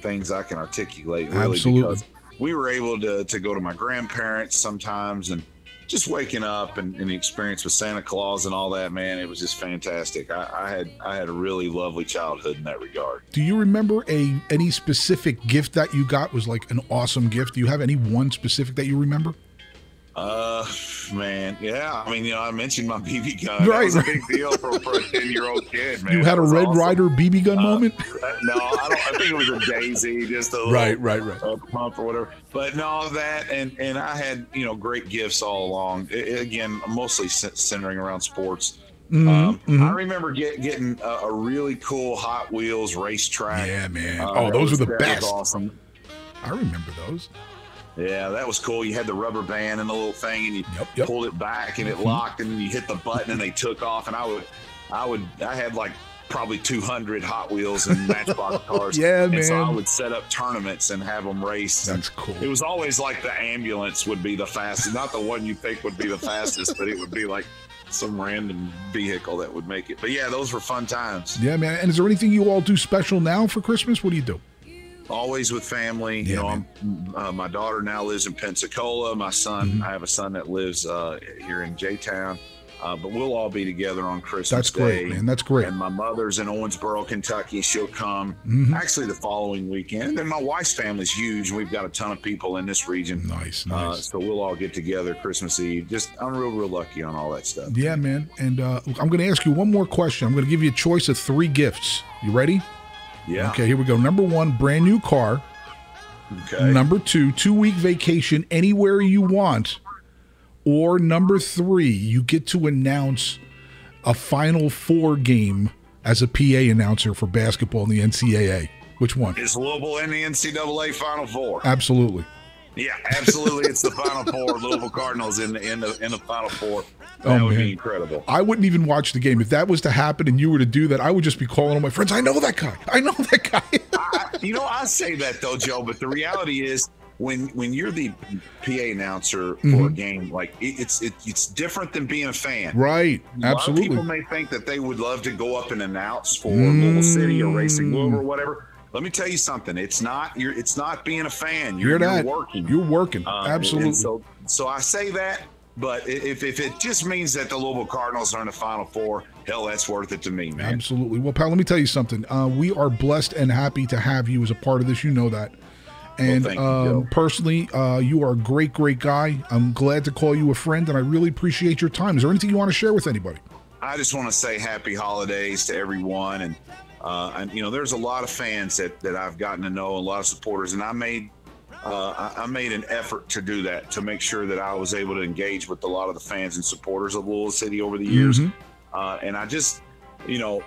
things I can articulate. Really, Absolutely. because we were able to to go to my grandparents sometimes and just waking up and, and the experience with Santa Claus and all that, man, it was just fantastic. I, I had I had a really lovely childhood in that regard. Do you remember a any specific gift that you got was like an awesome gift? Do you have any one specific that you remember? Uh, man, yeah. I mean, you know, I mentioned my BB gun. Right, that was a big deal for, for a ten year old kid, man. you had a Red awesome. Ryder BB gun Uh, moment? Uh, no, I don't. I think it was a daisy, just a little, Right, right, right. a pump or whatever. But no, that and and I had you know great gifts all along. I- I- again, mostly centering around sports. Mhm, Um. I remember get, getting a, a really cool Hot Wheels racetrack. Yeah, man. Uh, oh, those were the best. awesome. I remember those. Yeah, that was cool. You had the rubber band and the little thing, and you Yep, yep. pulled it back, and it Mhm. locked, and you hit the button, and they took off. And I would, I would, I had like probably 200 Hot Wheels and Matchbox cars. Yeah, and So I would set up tournaments and have them race. That's cool. It was always like the ambulance would be the fastest, not the one you think would be the fastest, but it would be like some random vehicle that would make it. But yeah, those were fun times. Yeah, man. And is there anything you all do special now for Christmas? What do you do? Always with family. Yeah, you know, I'm, uh, my daughter now lives in Pensacola. My son, Mhm. I have a son that lives uh, here in J Town. Uh, but we'll all be together on Christmas That's great, Day. man. That's great. And my mother's in Owensboro, Kentucky. She'll come Mhm. actually the following weekend. And then my wife's family's huge. We've got a ton of people in this region. Nice, Uh, nice. so we'll all get together Christmas Eve. Just I'm real, real lucky on all that stuff. Yeah, man. And uh, I'm going to ask you one more question. I'm going to give you a choice of three gifts. You ready? Yeah. Okay, here we go. Number one, brand new car. Okay. Number two, two week vacation anywhere you want. Or number three, you get to announce a Final Four game as a PA announcer for basketball in the NCAA. Which one? Is Louisville in the NCAA Final Four? Absolutely. Yeah, absolutely. it's the Final Four. Louisville Cardinals in the in the in the Final Four. Oh, That would man. be incredible. I wouldn't even watch the game. If that was to happen and you were to do that, I would just be calling all my friends. I know that guy. I know that guy. I, you know, I say that though, Joe, but the reality is when when you're the PA announcer for a Mhm. game, like it, it's it, it's different than being a fan. right. A Absolutely. people may think that they would love to go up and announce for Louisville City or Racing Mm. Louisville or whatever. Let me tell you something. It's not you're it's not being a fan. You're You're, that. you're working. You're working. And- Absolutely. so, so I say that, but if, if it just means that the Louisville Cardinals are in the Final Four, hell, that's worth it to me, man. Absolutely. Well, pal, let me tell you something. Uh, we are blessed and happy to have you as a part of this. You know that. And thank um, Joe. personally, uh, you are a great, great guy. I'm glad to call you a friend, and I really appreciate your time. Is there anything you want to share with anybody? I just want to say happy holidays to everyone, and uh, and you know, there's a lot of fans that that I've gotten to know, a lot of supporters, and I made. Uh, I, I made an effort to do that to make sure that I was able to engage with a lot of the fans and supporters of Louisville City over the years. Mhm. uh, and I just, you know,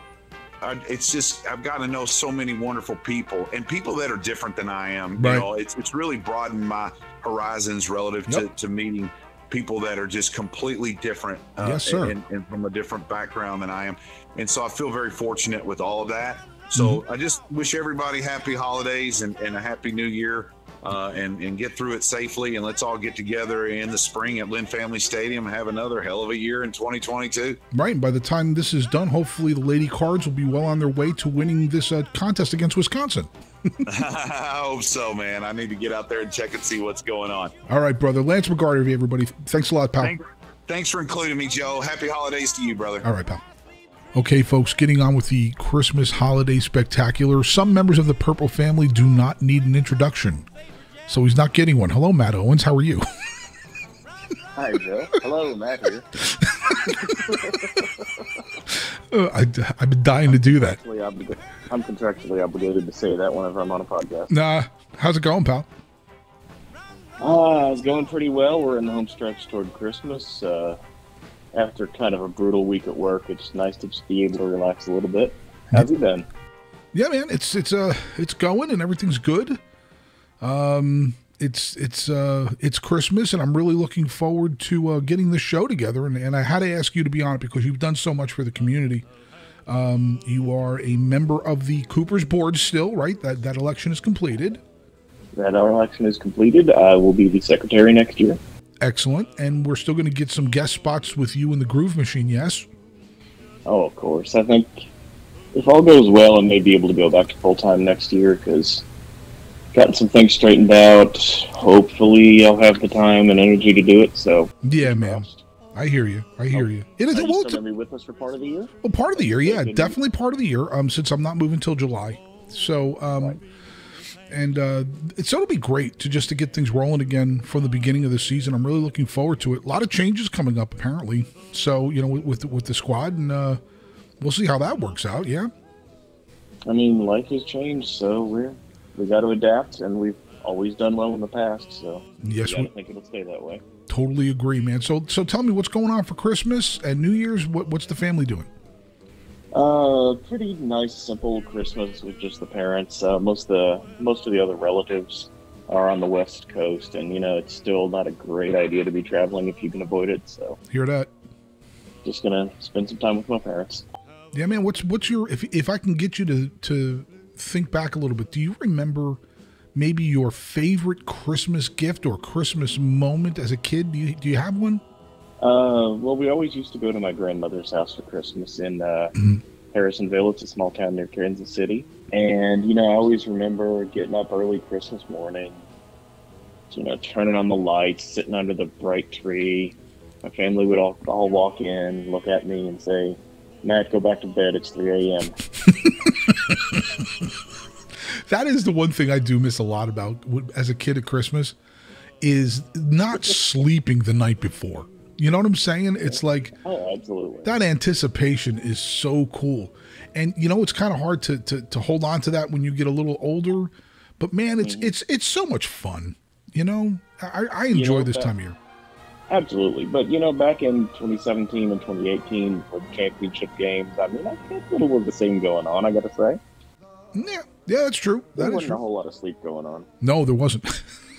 I, it's just I've gotten to know so many wonderful people and people that are different than I am. Right. You know, it's it's really broadened my horizons relative to, to meeting people that are just completely different. uh, Yes, sir. And, and from a different background than I am, and so I feel very fortunate with all of that. So Mm-hmm. I just wish everybody happy holidays and, and a happy new year. Uh, and, and get through it safely, and let's all get together in the spring at Lynn Family Stadium and have another hell of a year in 2022. Right. And by the time this is done, hopefully the Lady Cards will be well on their way to winning this uh, contest against Wisconsin. I hope so, man. I need to get out there and check and see what's going on. All right, brother. Lance McGarvey, everybody. Thanks a lot, pal. Thank, thanks for including me, Joe. Happy holidays to you, brother. All right, pal. Okay, folks, getting on with the Christmas holiday spectacular. Some members of the Purple family do not need an introduction, so he's not getting one. Hello, Matt Owens. How are you? Hi, Joe. Hello, Matt here. Uh, I, have been dying to do that. I'm contractually obligated to say that whenever I'm on a podcast. Nah, how's it going, pal? Uh, it's going pretty well. We're in the home stretch toward Christmas. Uh, after kind of a brutal week at work, it's nice to just be able to relax a little bit. How's it been? Yeah, man, it's it's uh it's going and everything's good. Um, it's it's uh, it's Christmas, and I'm really looking forward to uh, getting the show together. And, and I had to ask you to be on it because you've done so much for the community. Um, you are a member of the Cooper's board still, right? That that election is completed. That our election is completed. I will be the secretary next year. Excellent, and we're still going to get some guest spots with you in the Groove Machine. Yes. Oh, of course. I think if all goes well, I may be able to go back to full time next year because gotten some things straightened out. Hopefully, I'll have the time and energy to do it. So yeah, man. I hear you. I hear oh, you. It is. Are well, still be with us for part of the year? Well, part of the year, yeah, definitely part of the year. Um, since I'm not moving till July, so um, right. and uh, it's it'll be great to just to get things rolling again from the beginning of the season. I'm really looking forward to it. A lot of changes coming up apparently. So you know, with with, with the squad, and uh, we'll see how that works out. Yeah. I mean, life has changed, so we're we got to adapt, and we've always done well in the past. So yes, we think it'll stay that way. Totally agree, man. So so tell me what's going on for Christmas and New Year's. What what's the family doing? Uh, pretty nice, simple Christmas with just the parents. Uh, most of the most of the other relatives are on the West Coast, and you know it's still not a great idea to be traveling if you can avoid it. So hear that. Just gonna spend some time with my parents. Yeah, man. What's what's your if if I can get you to to think back a little bit, do you remember maybe your favorite Christmas gift or Christmas moment as a kid? Do you, do you have one? Uh, well, we always used to go to my grandmother's house for Christmas in uh, mm-hmm. Harrisonville. It's a small town near Kansas City. And, you know, I always remember getting up early Christmas morning, you know, turning on the lights, sitting under the bright tree. My family would all, all walk in, look at me, and say, Matt, go back to bed. It's 3 a.m. that is the one thing I do miss a lot about as a kid at Christmas is not sleeping the night before. You know what I'm saying? It's like oh, absolutely. That anticipation is so cool. And you know, it's kind of hard to, to to hold on to that when you get a little older. But man, it's mm-hmm. it's it's so much fun. You know, I, I enjoy you know, this time of year. Absolutely, but you know, back in 2017 and 2018 for the championship games, I mean, I think a little was the same going on. I got to say. Yeah, yeah, that's true. That there wasn't true. a whole lot of sleep going on. No, there wasn't.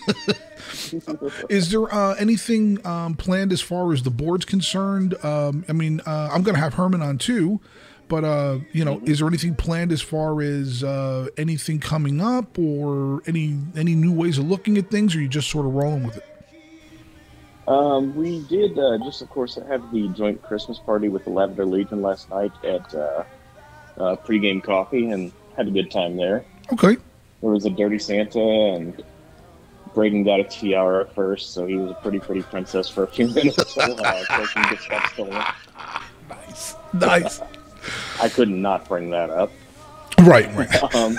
is there uh, anything um, planned as far as the board's concerned? Um, I mean, uh, I'm going to have Herman on too, but uh, you know, mm-hmm. is there anything planned as far as uh, anything coming up or any any new ways of looking at things, or are you just sort of rolling with it? Um, we did uh, just, of course, have the joint Christmas party with the Lavender Legion last night at uh, pregame coffee, and had a good time there. Okay. There was a dirty Santa, and Braden got a tiara at first, so he was a pretty pretty princess for a few minutes. So, uh. Nice, nice. I could not bring that up. Right, right. um,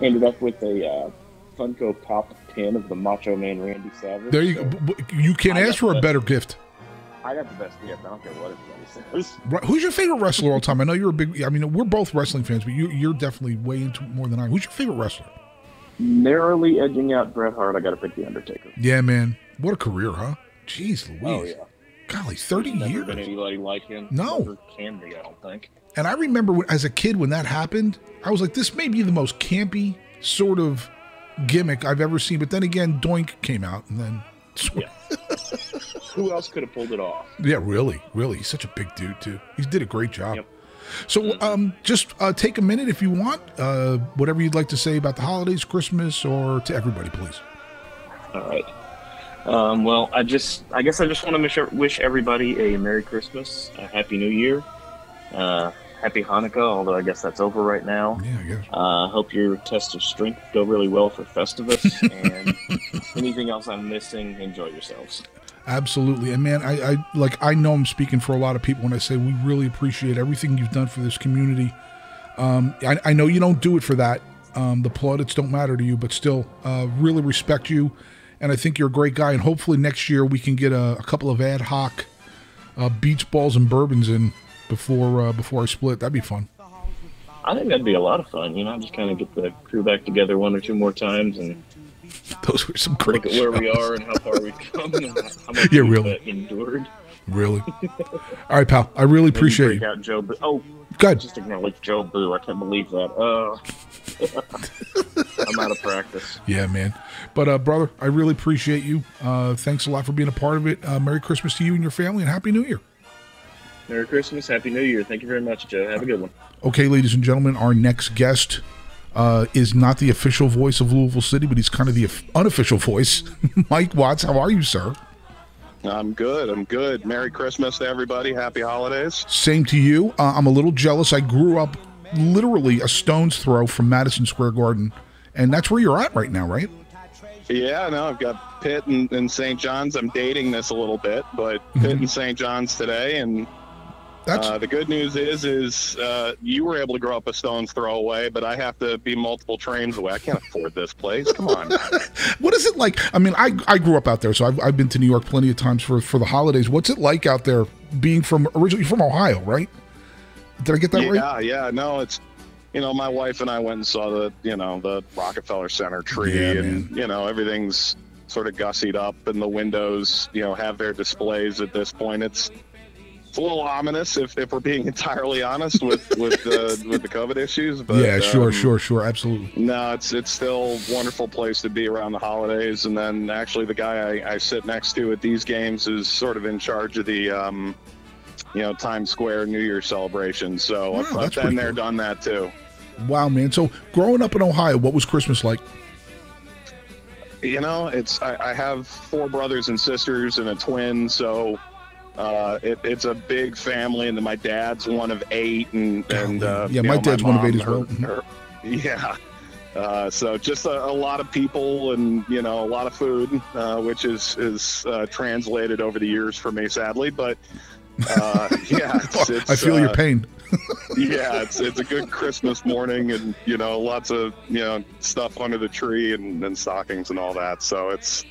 ended up with a uh, Funko Pop pin of the Macho Man Randy Savage. There you so go. You can't ask for a better gift. I got the best gift. I don't care what anybody says. Right. Who's your favorite wrestler all time? I know you're a big. I mean, we're both wrestling fans, but you, you're definitely way into more than I. Who's your favorite wrestler? Narrowly edging out Bret Hart. I got to pick the Undertaker. Yeah, man. What a career, huh? Jeez, Louise. Oh yeah. Golly, thirty There's years. Been anybody like him? No. Never can be. I don't think. And I remember when, as a kid when that happened, I was like, this may be the most campy sort of gimmick I've ever seen. But then again, Doink came out, and then. Yeah. Who else could have pulled it off? Yeah, really, really. He's such a big dude too. He did a great job. Yep. So, um, just uh, take a minute if you want, uh, whatever you'd like to say about the holidays, Christmas, or to everybody, please. All right. Um, well, I just, I guess I just want to wish everybody a Merry Christmas, a Happy New Year, uh, Happy Hanukkah, although I guess that's over right now. Yeah, I guess. Uh, hope your test of strength go really well for Festivus, and anything else I'm missing, enjoy yourselves. Absolutely. And man, I, I like I know I'm speaking for a lot of people when I say we really appreciate everything you've done for this community. Um, I, I know you don't do it for that. Um, the plaudits don't matter to you, but still, uh, really respect you. And I think you're a great guy. And hopefully next year we can get a, a couple of ad hoc uh, beach balls and bourbons in before uh, before I split. That'd be fun. I think that'd be a lot of fun. You know, just kind of get the crew back together one or two more times and Those were some great. Look at where we are and how far we've come. And how much yeah, really. Endured. Really. All right, pal. I really appreciate you. Out Joe. Boo. Oh, good. Just acknowledge Joe Boo. I can't believe that. Uh. I'm out of practice. Yeah, man. But uh, brother, I really appreciate you. Uh, thanks a lot for being a part of it. Uh, Merry Christmas to you and your family, and Happy New Year. Merry Christmas, Happy New Year. Thank you very much, Joe. Have a good one. Okay, ladies and gentlemen, our next guest uh, is not the official voice of Louisville City, but he's kind of the unofficial voice. Mike Watts, how are you, sir? I'm good. I'm good. Merry Christmas to everybody. Happy holidays. Same to you. Uh, I'm a little jealous. I grew up literally a stone's throw from Madison Square Garden, and that's where you're at right now, right? Yeah, no, I've got Pitt and, and St. John's. I'm dating this a little bit, but mm-hmm. Pitt and St. John's today, and uh, the good news is, is uh, you were able to grow up a stone's throw away, but I have to be multiple trains away. I can't afford this place. Come on. what is it like? I mean, I, I grew up out there, so I've, I've been to New York plenty of times for, for the holidays. What's it like out there being from originally from Ohio, right? Did I get that yeah, right? Yeah, yeah. No, it's you know, my wife and I went and saw the you know the Rockefeller Center tree, yeah, and man. you know everything's sort of gussied up, and the windows you know have their displays at this point. It's a little ominous if, if we're being entirely honest with with the with the COVID issues. But yeah, sure, um, sure, sure, absolutely. No, it's it's still a wonderful place to be around the holidays. And then actually, the guy I, I sit next to at these games is sort of in charge of the. Um, you know, Times Square New Year celebration. So wow, I've, I've been there, cool. done that too. Wow, man. So growing up in Ohio, what was Christmas like? You know, it's I, I have four brothers and sisters and a twin, so uh, it, it's a big family, and my dad's one of eight, and and uh, yeah, my know, dad's my one of eight as well. Her, her, yeah, uh, so just a, a, lot of people, and you know, a lot of food, uh, which is is uh, translated over the years for me, sadly. But uh, yeah, it's, it's, I feel your pain. yeah, it's it's a good Christmas morning, and you know, lots of you know stuff under the tree and, and stockings and all that. So it's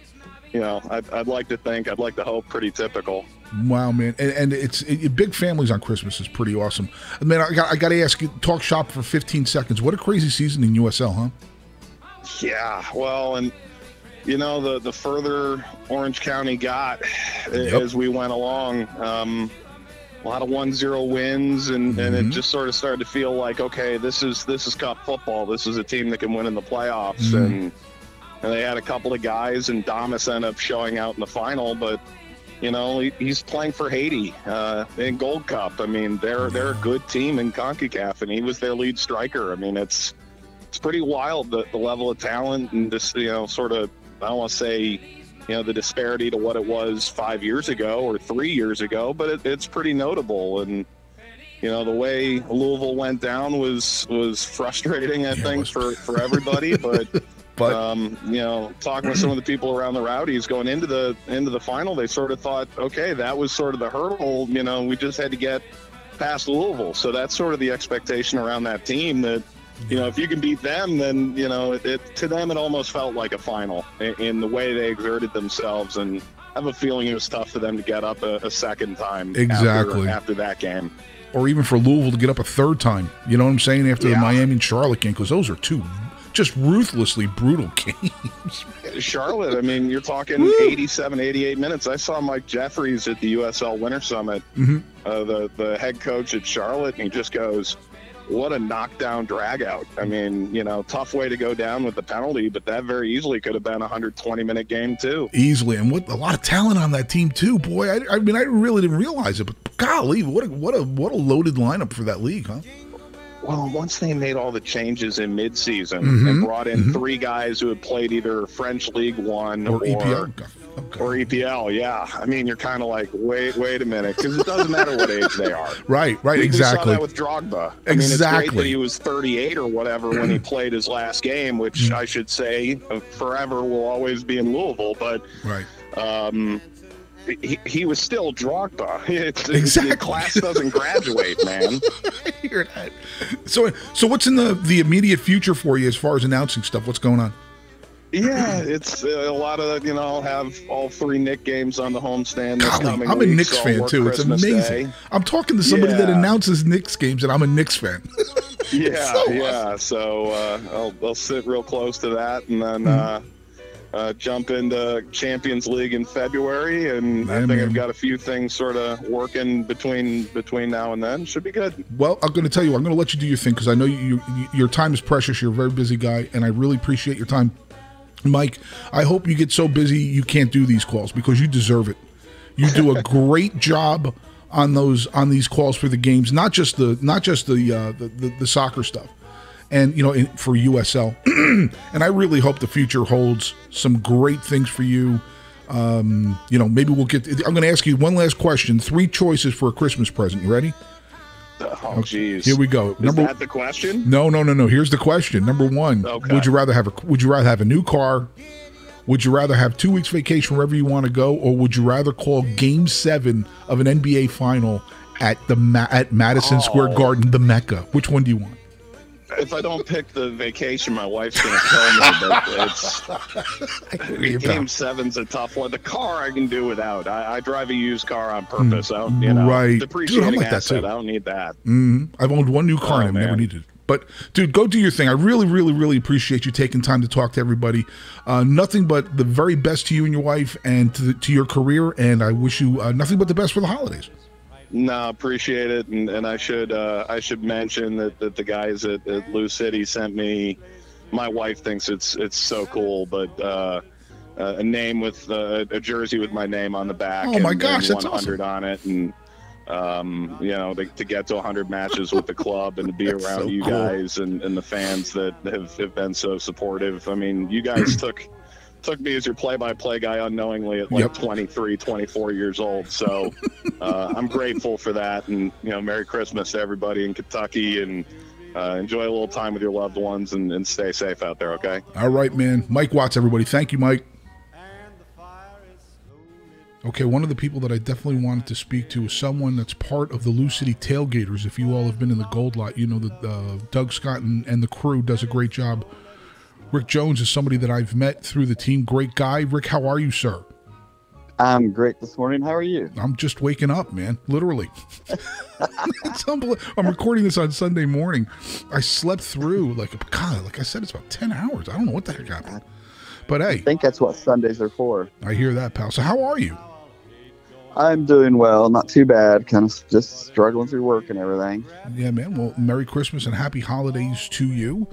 you know, I'd, I'd like to think, I'd like to hope, pretty typical. Wow, man, and, and it's it, big families on Christmas is pretty awesome. I mean, I got I got to ask you, talk shop for 15 seconds. What a crazy season in USL, huh? Yeah, well, and you know the the further Orange County got yep. as we went along, um, a lot of one zero wins, and, mm-hmm. and it mm-hmm. just sort of started to feel like okay, this is this is cup football. This is a team that can win in the playoffs, mm-hmm. and and they had a couple of guys, and Damus ended up showing out in the final, but you know, he, he's playing for Haiti uh, in Gold Cup. I mean, they're they're a good team in Concacaf, and he was their lead striker. I mean, it's it's pretty wild the, the level of talent and just you know, sort of I don't want to say you know the disparity to what it was five years ago or three years ago, but it, it's pretty notable. And you know, the way Louisville went down was was frustrating, I yeah, think, for for everybody, but. But um, you know, talking with some of the people around the Rowdies going into the into the final, they sort of thought, okay, that was sort of the hurdle. You know, we just had to get past Louisville, so that's sort of the expectation around that team. That you know, if you can beat them, then you know, it, it to them it almost felt like a final in, in, the way they exerted themselves, and I have a feeling it was tough for them to get up a, a second time. Exactly after, after that game or even for Louisville to get up a third time. You know what I'm saying? After yeah. the Miami and Charlotte game, because those are two just ruthlessly brutal games. Charlotte, I mean, you're talking Woo! 87, 88 minutes. I saw Mike Jeffries at the USL Winter Summit, mm-hmm. uh, the the head coach at Charlotte, and he just goes, "What a knockdown dragout!" I mean, you know, tough way to go down with the penalty, but that very easily could have been a 120 minute game too. Easily, and what a lot of talent on that team too. Boy, I, I mean, I really didn't realize it, but golly, what a what a what a loaded lineup for that league, huh? Well, once they made all the changes in midseason mm-hmm. and brought in mm-hmm. three guys who had played either French League One or, or EPL. Okay. Or EPL, yeah. I mean, you're kind of like, wait, wait a minute, because it doesn't matter what age they are. Right, right, we, exactly. We saw that with Drogba. I exactly. Mean, it's great that he was 38 or whatever when he played his last game, which mm. I should say uh, forever will always be in Louisville. But right. Um, he, he was still Drogba. It's, exactly. The class doesn't graduate, man. hear that. So, so what's in the the immediate future for you as far as announcing stuff? What's going on? Yeah, it's uh, a lot of you know. I'll have all three Knick games on the homestand this Golly, coming I'm week, a Knicks so fan too. Christmas it's amazing. Day. I'm talking to somebody yeah. that announces Knicks games, and I'm a Knicks fan. yeah, so yeah. Awesome. So uh, I'll, I'll sit real close to that, and then. Mm-hmm. Uh, uh, jump into Champions League in February, and Yeah, I think man. I've got a few things sort of working between between now and then. Should be good. Well, I'm going to tell you, I'm going to let you do your thing because I know you, you, your time is precious. You're a very busy guy, and I really appreciate your time. Mike, I hope you get so busy you can't do these calls because you deserve it. You do a great job on those on these calls for the games, not just the not just the uh, the, the, the soccer stuff, and you know in, for USL. and I really hope the future holds some great things for you. Um, you know, maybe we'll get. I'm going to ask you one last question. Three choices for a Christmas present. You ready? Oh, jeez. Here we go. Is Number that the question? no, no, no, no. Here's the question. Number one: Okay. Would you rather have a Would you rather have a new car? Would you rather have two weeks vacation wherever you want to go, or would you rather call Game Seven of an NBA Final at the Ma- at Madison Square Oh. Garden, the Mecca? Which one do you want? If I don't pick the vacation, my wife's gonna kill me. But it's game seven's a tough one. The car I can do without. I, I drive a used car on purpose. I don't, you know, Right. Dude, I'm depreciating like that, too. I don't need that. hmm I've owned one new car Oh, and I've never needed it. But dude, go do your thing. I really, really, really appreciate you taking time to talk to everybody. Uh, nothing but the very best to you and your wife, and to, the, to your career. And I wish you uh, nothing but the best for the holidays. No, appreciate it, and, and I should uh, I should mention that, that the guys at, at Lou City sent me. My wife thinks it's it's so cool, but uh, a name with uh, a jersey with my name on the back. Oh, my and, gosh, and that's 100 on it, and um, you know to, to get to 100 matches with the club and to be around so you cool. guys and, and the fans that have, have been so supportive. I mean, you guys took took me as your play-by-play guy unknowingly at like Yep. 23 24 years old so uh, i'm grateful for that and you know merry christmas to everybody in kentucky and uh, enjoy a little time with your loved ones and, and stay safe out there okay All right, man. Mike Watts, everybody. Thank you, Mike. Okay, one of the people that I definitely wanted to speak to is someone that's part of the Lou City Tailgaters. If you all have been in the Gold Lot, you know that uh, Doug Scott and, and the crew does a great job. Rick Jones is somebody that I've met through the team. Great guy. Rick, how are you, sir? I'm great this morning. How are you? I'm just waking up, man. Literally. I'm recording this on Sunday morning. I slept through like God, like I said, it's about ten hours. I don't know what the heck happened. But hey, I think that's what Sundays are for. I hear that, pal. So how are you? I'm doing well, not too bad. Kind of just struggling through work and everything. Yeah, man. Well, Merry Christmas and Happy Holidays to you.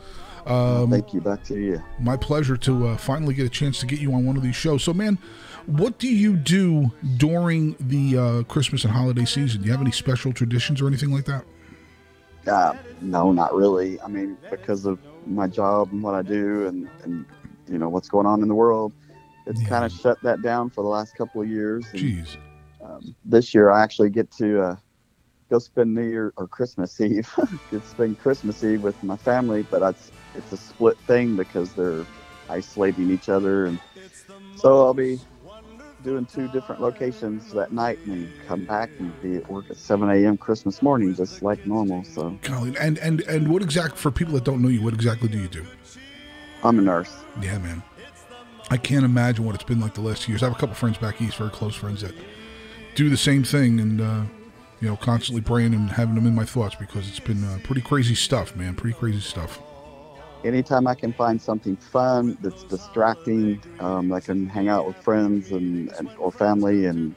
Um, Thank you. Back to you. my pleasure to uh, finally get a chance to get you on one of these shows. So, man, what do you do during the uh, Christmas and holiday season? Do you have any special traditions or anything like that? Uh, no, not really. I mean, because of my job and what I do, and and you know what's going on in the world, it's Yeah. kind of shut that down for the last couple of years. And, Jeez. um, this year, I actually get to uh, go spend New Year or Christmas Eve. get to spend Christmas Eve with my family, but it's it's a split thing because they're isolating each other, and so I'll be doing two different locations that night and come back and be at work at 7 a.m. Christmas morning, just like normal. So Golly. And and and what exact for people that don't know you? What exactly do you do? I'm a nurse. Yeah, man. I can't imagine what it's been like the last years. I have a couple friends back east, very close friends that do the same thing, and uh, you know, constantly praying and having them in my thoughts because it's been uh, pretty crazy stuff, man. Pretty crazy stuff. Anytime I can find something fun that's distracting, um, I can hang out with friends and, and or family and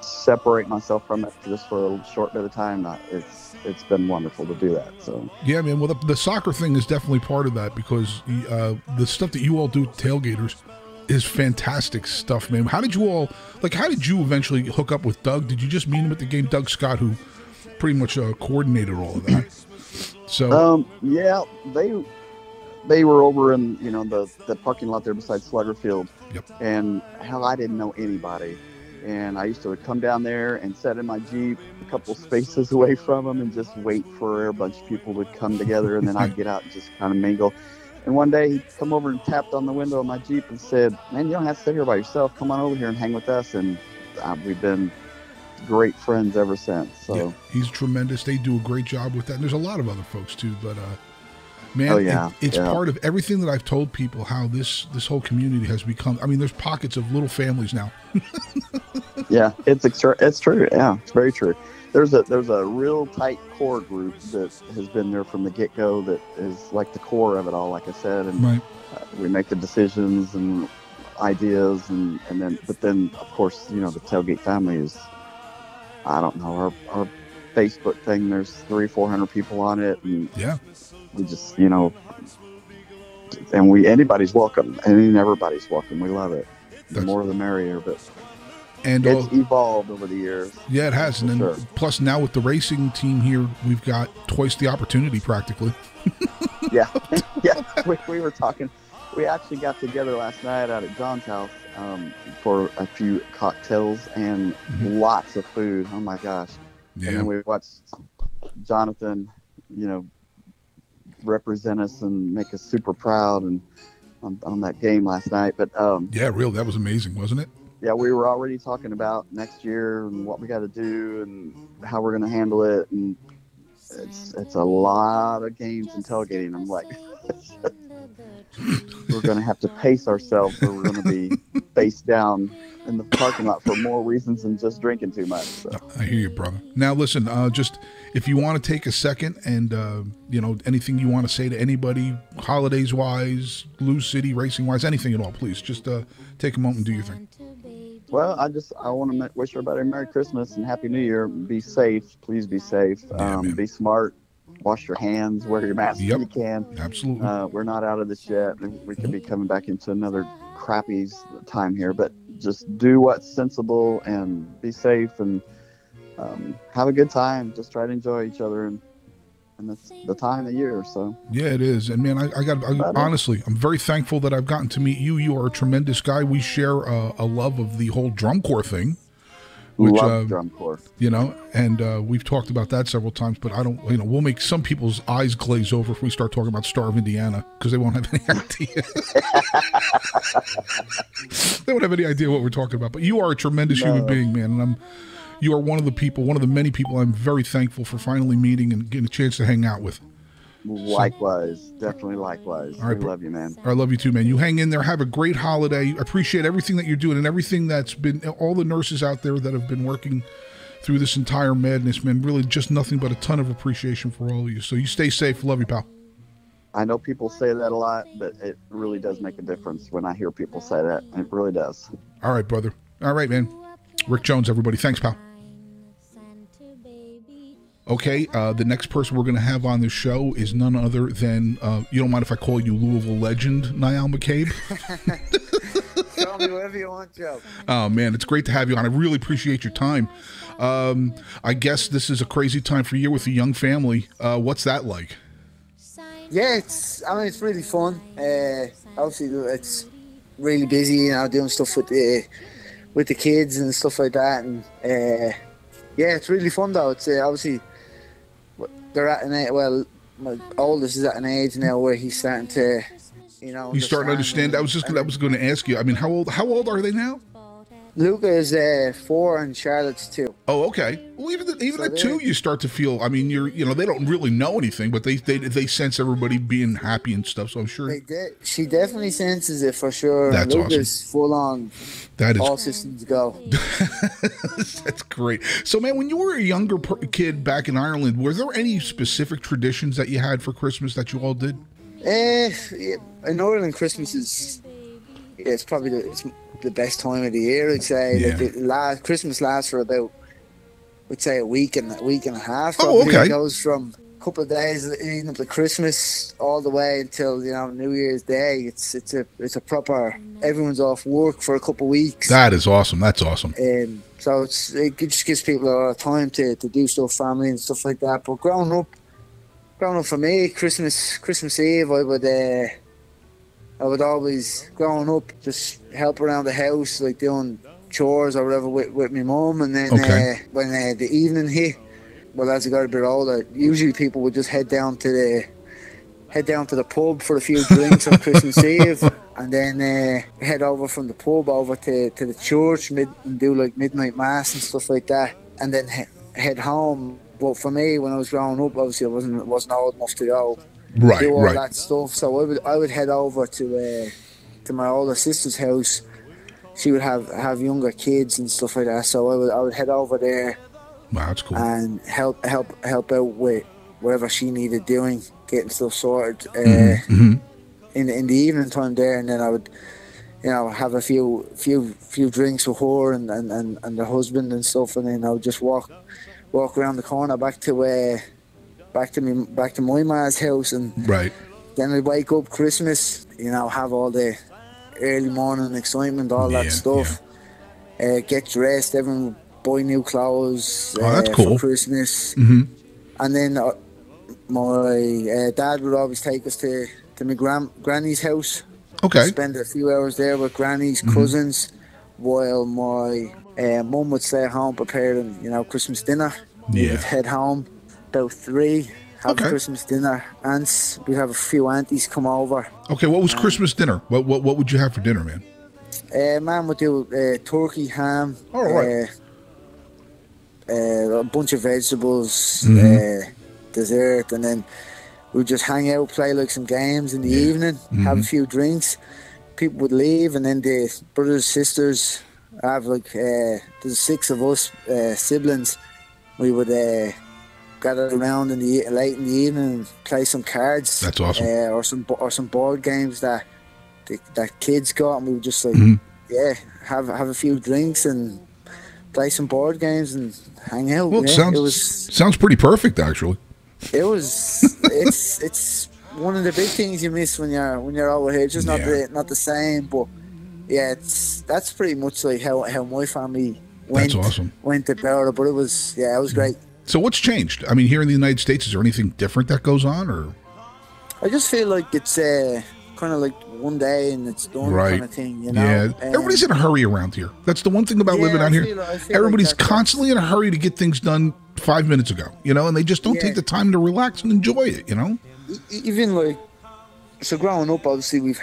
separate myself from it just for a short bit of time. uh, It's it's been wonderful to do that. So Yeah, man. Well, the, the soccer thing is definitely part of that because uh, the stuff that you all do, with tailgaters, is fantastic stuff, man. How did you all like? How did you eventually hook up with Doug? Did you just meet him at the game, Doug Scott, who pretty much uh, coordinated all of that? So Um, yeah, they they were over in you know the the parking lot there beside Slugger Field, Yep. and hell, I didn't know anybody, and I used to come down there and sit in my jeep a couple spaces away from them and just wait for a bunch of people would come together, and then I'd get out and just kind of mingle. And one day he come over and tapped on the window of my jeep and said, "Man, you don't have to sit here by yourself. Come on over here and hang with us." And uh, we've been great friends ever since. So. yeah, he's tremendous. They do a great job with that. And there's a lot of other folks too, but uh, man, Oh, it- yeah, it's yeah. part of everything that I've told people how this this whole community has become. I mean, there's pockets of little families now. yeah, it's extra- it's true. Yeah, it's very true. there's a there's a real tight core group that has been there from the get go. That is like the core of it all. Like I said, and right. uh, we make the decisions and ideas, and and then but then of course you know the tailgate family is. I don't know our our Facebook thing. There's three four hundred people on it, and yeah, we just you know, and we anybody's welcome, and everybody's welcome. We love it. The That's- more the merrier, but And it's uh, evolved over the years. yeah, it has. And then Sure. plus now with the racing team here, we've got twice the opportunity practically. yeah, yeah. We, we were talking. We actually got together last night out at John's house um, for a few cocktails and lots of food. Oh my gosh! Yeah. And then we watched Jonathan, you know, represent us and make us super proud and on, on that game last night. But um, Yeah, real. That was amazing, wasn't it? yeah, we were already talking about next year and what we got to do and how we're going to handle it. And it's it's a lot of games and tailgating. I'm like, we're going to have to pace ourselves, or we're going to be face down in the parking lot for more reasons than just drinking too much. So. I hear you, brother. Now, listen, uh, just if you want to take a second and, uh, you know, anything you want to say to anybody, holidays wise, Lou City racing wise, anything at all, please just uh, take a moment and do your thing. Well, I just I want to wish everybody a Merry Christmas and Happy New Year. Be safe, please be safe. um, be smart. Wash your hands. Wear your mask Yep. if you can. Absolutely. Uh, we're not out of this yet. We could be coming back into another crappy time here, but just do what's sensible and be safe and um, have a good time. Just try to enjoy each other and and that's the time of year. So Yeah, it is. And man, I, I got I, honestly, I'm very thankful that I've gotten to meet you. You are a tremendous guy. We share uh, a love of the whole drum corps thing. Which, love uh, drum corps. you know, and uh, we've talked about that several times. But I don't, you know, we'll make some people's eyes glaze over if we start talking about Star of Indiana because they won't have any idea. they won't have any idea what we're talking about. But you are a tremendous human being, man, and I'm. You are one of the people, one of the many people I'm very thankful for finally meeting and getting a chance to hang out with. Likewise, definitely likewise. All right, we love you, man. I love you too, man. You hang in there. Have a great holiday. Appreciate everything that you're doing and everything that's been all the nurses out there that have been working through this entire madness, man. Really, just nothing but a ton of appreciation for all of you. So you stay safe. Love you, pal. I know people say that a lot, but it really does make a difference when I hear people say that. It really does. All right, brother. All right, man. Rick Jones, everybody. Thanks, pal. Okay, uh, the next person we're going to have on the show is none other than, uh, you don't mind if I call you Louisville legend, Niall McCabe? Call me whatever you want, Joe. Oh man, it's great to have you on. I really appreciate your time. Um, I guess this is a crazy time for you with a young family. Uh, what's that like? Yeah, it's. I mean, it's really fun. Uh, obviously, it's really busy. You know, doing stuff with the with the kids and stuff like that. And uh, yeah, it's really fun though. It's uh, obviously they're at an age. Well, my oldest is at an age now where he's starting to, you know, he's starting to understand? I was just I was going to ask you. I mean, how old how old are they now? Luca is uh, four and Charlotte's two. Oh, okay. Well, even at- even So at two, you start to feel. I mean, you're you know they don't really know anything, but they they they sense everybody being happy and stuff. So I'm sure They de- she definitely senses it for sure. That's Luca's full on. That is- all systems go. that's great. So, man, when you were a younger per- kid back in Ireland, were there any specific traditions that you had for Christmas that you all did? Eh, yeah, in Northern Christmas is yeah, it's probably the, it's the best time of the year. I'd say. Yeah. Like the last Christmas lasts for about, I'd say a week and a week and a half. Oh, okay. It goes from a couple of days leading up to Christmas all the way until you know New Year's Day. It's it's a it's a proper. Everyone's off work for a couple of weeks. That is awesome. That's awesome. Um, so it's it just gives people a lot of time to, to do stuff, family and stuff like that. But growing up, growing up for me, Christmas Christmas Eve, I would uh, I would always growing up just help around the house, like doing chores or whatever with, with my mum, and then Okay. uh, when uh, the evening hit, well, as I got a bit older, usually people would just head down to the head down to the pub for a few drinks on Christmas Eve, and then uh, head over from the pub over to, to the church mid, and do like midnight mass and stuff like that, and then he- head home. But for me, when I was growing up, obviously I wasn't wasn't old enough to go Right, do all right. that stuff. So I would I would head over to uh, to my older sister's house. She would have have younger kids and stuff like that. So I would I would head over there Wow, that's cool. And help help help out with whatever she needed doing, getting stuff sorted. Uh, mm-hmm. In in the evening time there, and then I would, you know, have a few few few drinks with her and and, and, and the husband and stuff, and then I would just walk walk around the corner back to uh, back to me back to my ma's house and right. Then we'd wake up Christmas, you know, have all the early morning excitement, all Yeah, that stuff. Uh, get dressed, everyone would buy new clothes Oh, that's uh, cool. for Christmas. Mm-hmm. And then uh, my uh, dad would always take us to, to my gran- granny's house. Okay. Spend a few hours there with granny's Mhm. cousins, while my uh, mum would stay at home preparing, you know, Christmas dinner. We'd head home about three, have Okay. Christmas dinner. Aunts, we'd have a few aunties come over. Okay, what was Christmas dinner? What, what what would you have for dinner, man? Uh, Mum would do uh, turkey, ham, All right. uh, uh, a bunch of vegetables, Mhm. uh, dessert, and then we'd just hang out, play like some games in the evening, have a Mhm. few drinks. People would leave, and then the brothers, sisters, I have like uh, there's six of us uh, siblings. We would uh, gather around in the late in the evening and play some cards. That's awesome. Uh, or some or some board games that the, that kids got, and we would just like Mhm. yeah have have a few drinks and play some board games and hang out. Well, it yeah. sounds it was sounds pretty perfect, actually. it was it's it's one of the big things you miss when you're when you're over here. It's just not Yeah. the not the same, but yeah, it's that's pretty much like how how my family went That's awesome. went about it. But it was yeah, it was great. So what's changed? I mean, here in the United States, is there anything different that goes on, or I just feel like it's uh, kind of like one day and it's done right? kind of thing, you know. yeah, Um, everybody's in a hurry around here. That's the one thing about Yeah, living out here. feel- I feel like Everybody's that's- constantly in a hurry to get things done five minutes ago, you know, and they just don't Yeah. take the time to relax and enjoy it, you know. even like so growing up obviously we've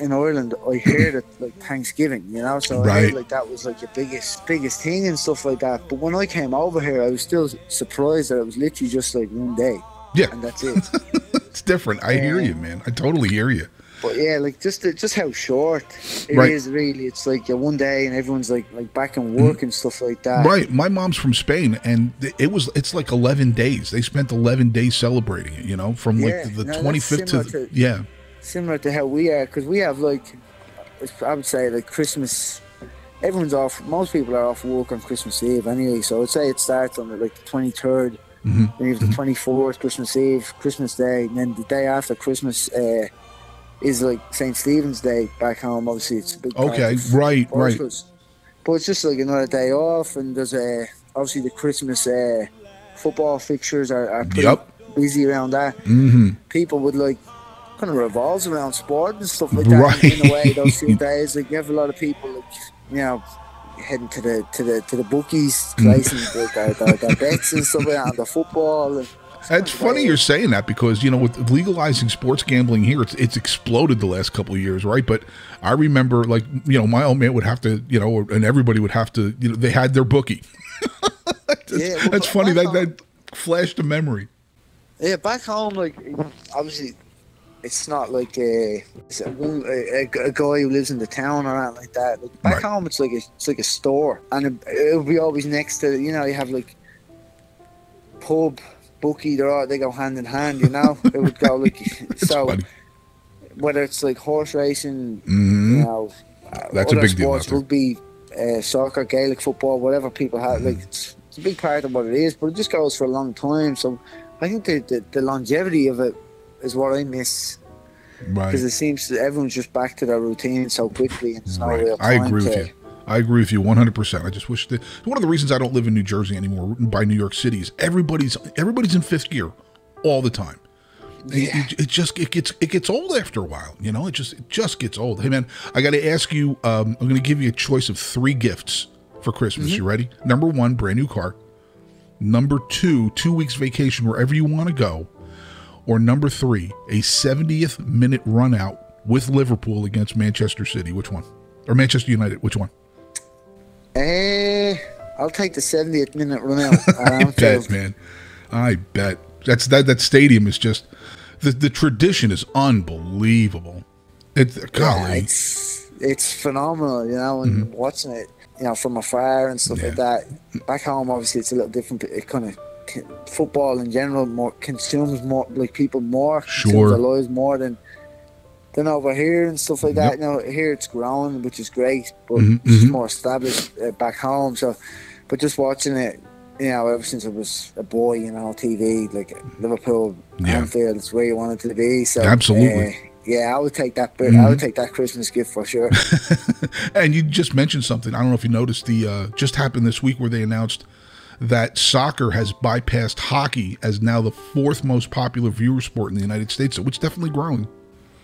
in Ireland I heard it like Thanksgiving you know so I Right. heard like that was like the biggest biggest thing and stuff like that but when I came over here I was still surprised that it was literally just like one day Yeah. and that's it It's different. I hear you, man. I totally hear you. But yeah like just just how short it is Right. really it's like one day and everyone's like like back in work and stuff like that Right. My mom's from Spain, and it was it's like eleven days. They spent eleven days celebrating it. You know, from Yeah, like the no, twenty fifth to, to- yeah. similar to how we are because we have like I would say like Christmas. Everyone's off. Most people are off work on Christmas Eve anyway. So I'd say it starts on like the twenty third, Mhm. then you have the twenty fourth, Christmas Eve, Christmas Day, and then the day after Christmas uh, is like Saint Stephen's Day back home. Obviously, it's a big. Okay. Right. Right. But it's just like another day off, and there's a obviously the Christmas uh, football fixtures are, are pretty Yep. busy around that Mm-hmm. people would like kind of revolves around sport and stuff like that Right. in a way those few days like you have a lot of people like you know heading to the to the to the bookies placing the, the, the, the bets and stuff like that on the football and It's funny you're saying that because you know with legalizing sports gambling here, it's it's exploded the last couple of years, right? But I remember like you know my old man would have to you know and everybody would have to you know they had their bookie. that's, Yeah, well, that's funny that that flashed a memory. yeah back home like obviously it's not like a, it's a, one- a, a guy who lives in the town or anything like that. Like back Right. home, it's like a, it's like a store, and it, it'll be always next to you know you have like pub, bookie. They're all they go hand in hand. You know, it would go like so. funny. Whether it's like horse racing, Mhm. you know, uh, That's a other big deal out sports, there. rugby, uh, soccer, Gaelic football, whatever people have. Like it's, it's a big part of what it is, but it just goes for a long time. So I think the the, the longevity of it is what I miss Right. because it seems that everyone's just back to their routine so quickly, and no Right. real I time agree with to- you. I agree with you 100%. I just wish that one of the reasons I don't live in New Jersey anymore by New York City is everybody's everybody's in fifth gear all the time. It- It, it just it gets it gets old after a while, you know. It just it just gets old. Hey man, I got to ask you. Um, I'm going to give you a choice of three gifts for Christmas. You ready? Number one, brand new car. Number two, two weeks vacation wherever you want to go. Or number three, a 70th minute run out with Liverpool against Manchester City. Which one? Or Manchester United? Which one? Eh, I'll take the 70th minute run out. I bet, man. I bet. That's that. That stadium is just the the tradition is unbelievable. It's Yeah, it's it's phenomenal, you know, and Mm-hmm. watching it. you know, from afar and stuff yeah. like that. Back home, obviously, it's a little different. It kind of football in general more consumes more like people more sure their lives more than than over here and stuff like that. Yep. You know, here it's growing, which is great, but mm-hmm. it's mm-hmm. more established uh, back home. So, but just watching it, you know, ever since I was a boy, you know, TV like Liverpool, yeah. Anfield, it's where you wanted to be. So absolutely. Uh, yeah, I would take that. Mm-hmm. I would take that Christmas gift for sure. and you just mentioned something. I don't know if you noticed the uh, just happened this week where they announced that soccer has bypassed hockey as now the fourth most popular viewer sport in the United States, so it's definitely growing.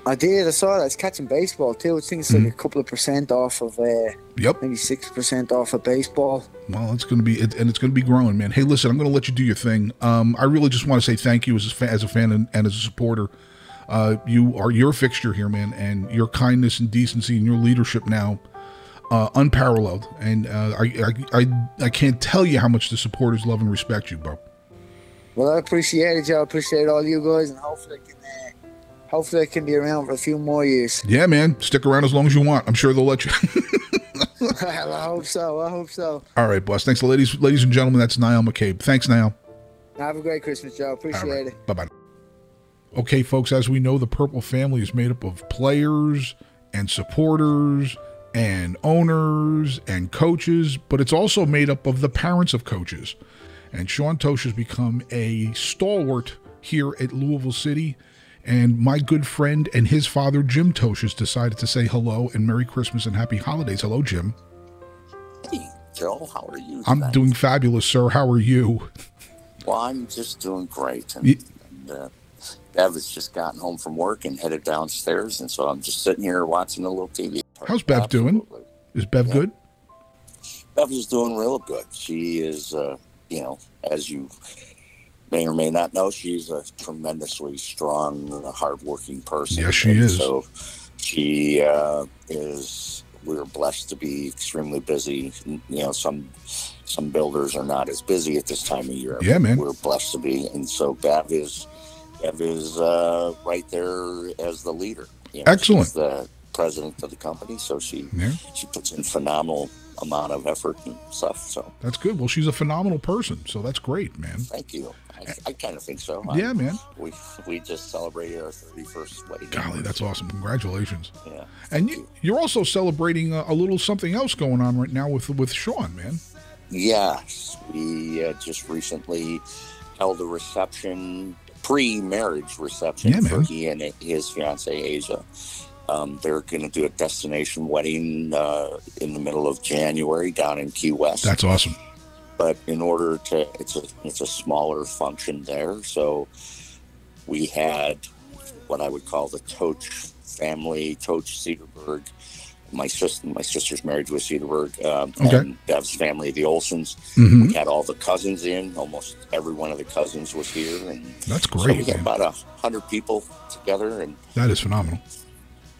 I did. I saw that. It's catching baseball too. I think it's like mm-hmm. a couple of percent off of. Uh, yep. Maybe six percent off of baseball. Well, it's going to be, it, and it's going to be growing, man. Hey, listen, I'm going to let you do your thing. Um, I really just want to say thank you as a fan, as a fan and, and as a supporter. Uh, you are your fixture here, man, and your kindness and decency and your leadership now, uh, unparalleled. And uh, I, I, I, I can't tell you how much the supporters love and respect you, bro. Well, I appreciate it, Joe. I appreciate all you guys, and hopefully, I can, uh, hopefully, I can be around for a few more years. Yeah, man. Stick around as long as you want. I'm sure they'll let you. I hope so. I hope so. All right, boss. Thanks, ladies, ladies and gentlemen. That's Niall McCabe. Thanks, Niall. Have a great Christmas, Joe. Appreciate right. it. Bye bye. Okay, folks, as we know, the Purple family is made up of players and supporters and owners and coaches, but it's also made up of the parents of coaches. And Sean Totsch has become a stalwart here at Louisville City. And my good friend and his father, Jim Totsch, has decided to say hello and Merry Christmas and Happy Holidays. Hello, Jim. Hey, Joe. How are you? I'm doing fabulous, sir. How are you? Well, I'm just doing great. And, and uh, Bev has just gotten home from work and headed downstairs, and so I'm just sitting here watching a little TV. How's Bev Absolutely. doing? Is Bev yeah. good? Bev is doing real good. She is, uh, you know, as you may or may not know, she's a tremendously strong, hardworking person. Yes, she and is. So she uh, is. We're blessed to be extremely busy. You know, some some builders are not as busy at this time of year. Yeah, man. We're blessed to be, and so Bev is Bev is uh, right there as the leader. You know, Excellent. the president of the company, so she yeah. she puts in phenomenal amount of effort and stuff. So that's good. Well, she's a phenomenal person, so that's great, man. Thank you. I, I kind of think so. Yeah, I, man. We we just celebrated our thirty first wedding. Golly, that's awesome! Congratulations. Yeah. And you, you're also celebrating a, a, little something else going on right now with with Sean, man. Yes, we uh, just recently held a reception pre-marriage reception yeah, for he and his fiancee Asia. Um, they're going to do a destination wedding uh, in the middle of January down in Key West. That's awesome. But in order to, it's a it's a smaller function there, so we had what I would call the Totsch family, Totsch Cedarberg, my sister, my sister's married to a Cedarberg, um, okay. and Bev's family, the Olsons. Mm-hmm. We had all the cousins in. Almost every one of the cousins was here, and that's great. So we had about a hundred people together, and that is phenomenal.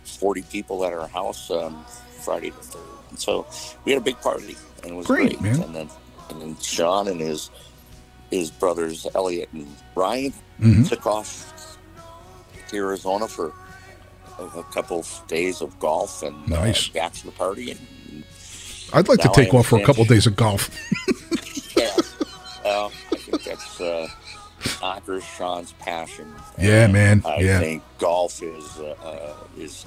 Forty people at our house um, Friday the third, and so we had a big party, and it was great, great. man. And then, and then Sean and his his brothers Elliot and Ryan mm-hmm. took off to Arizona for a couple of days of golf and uh, nice. uh, bachelor party. And I'd like to take off for a couple of days of golf. yeah, well, I think that's uh, soccer Sean's passion. Yeah, man. I yeah. think golf is uh, uh is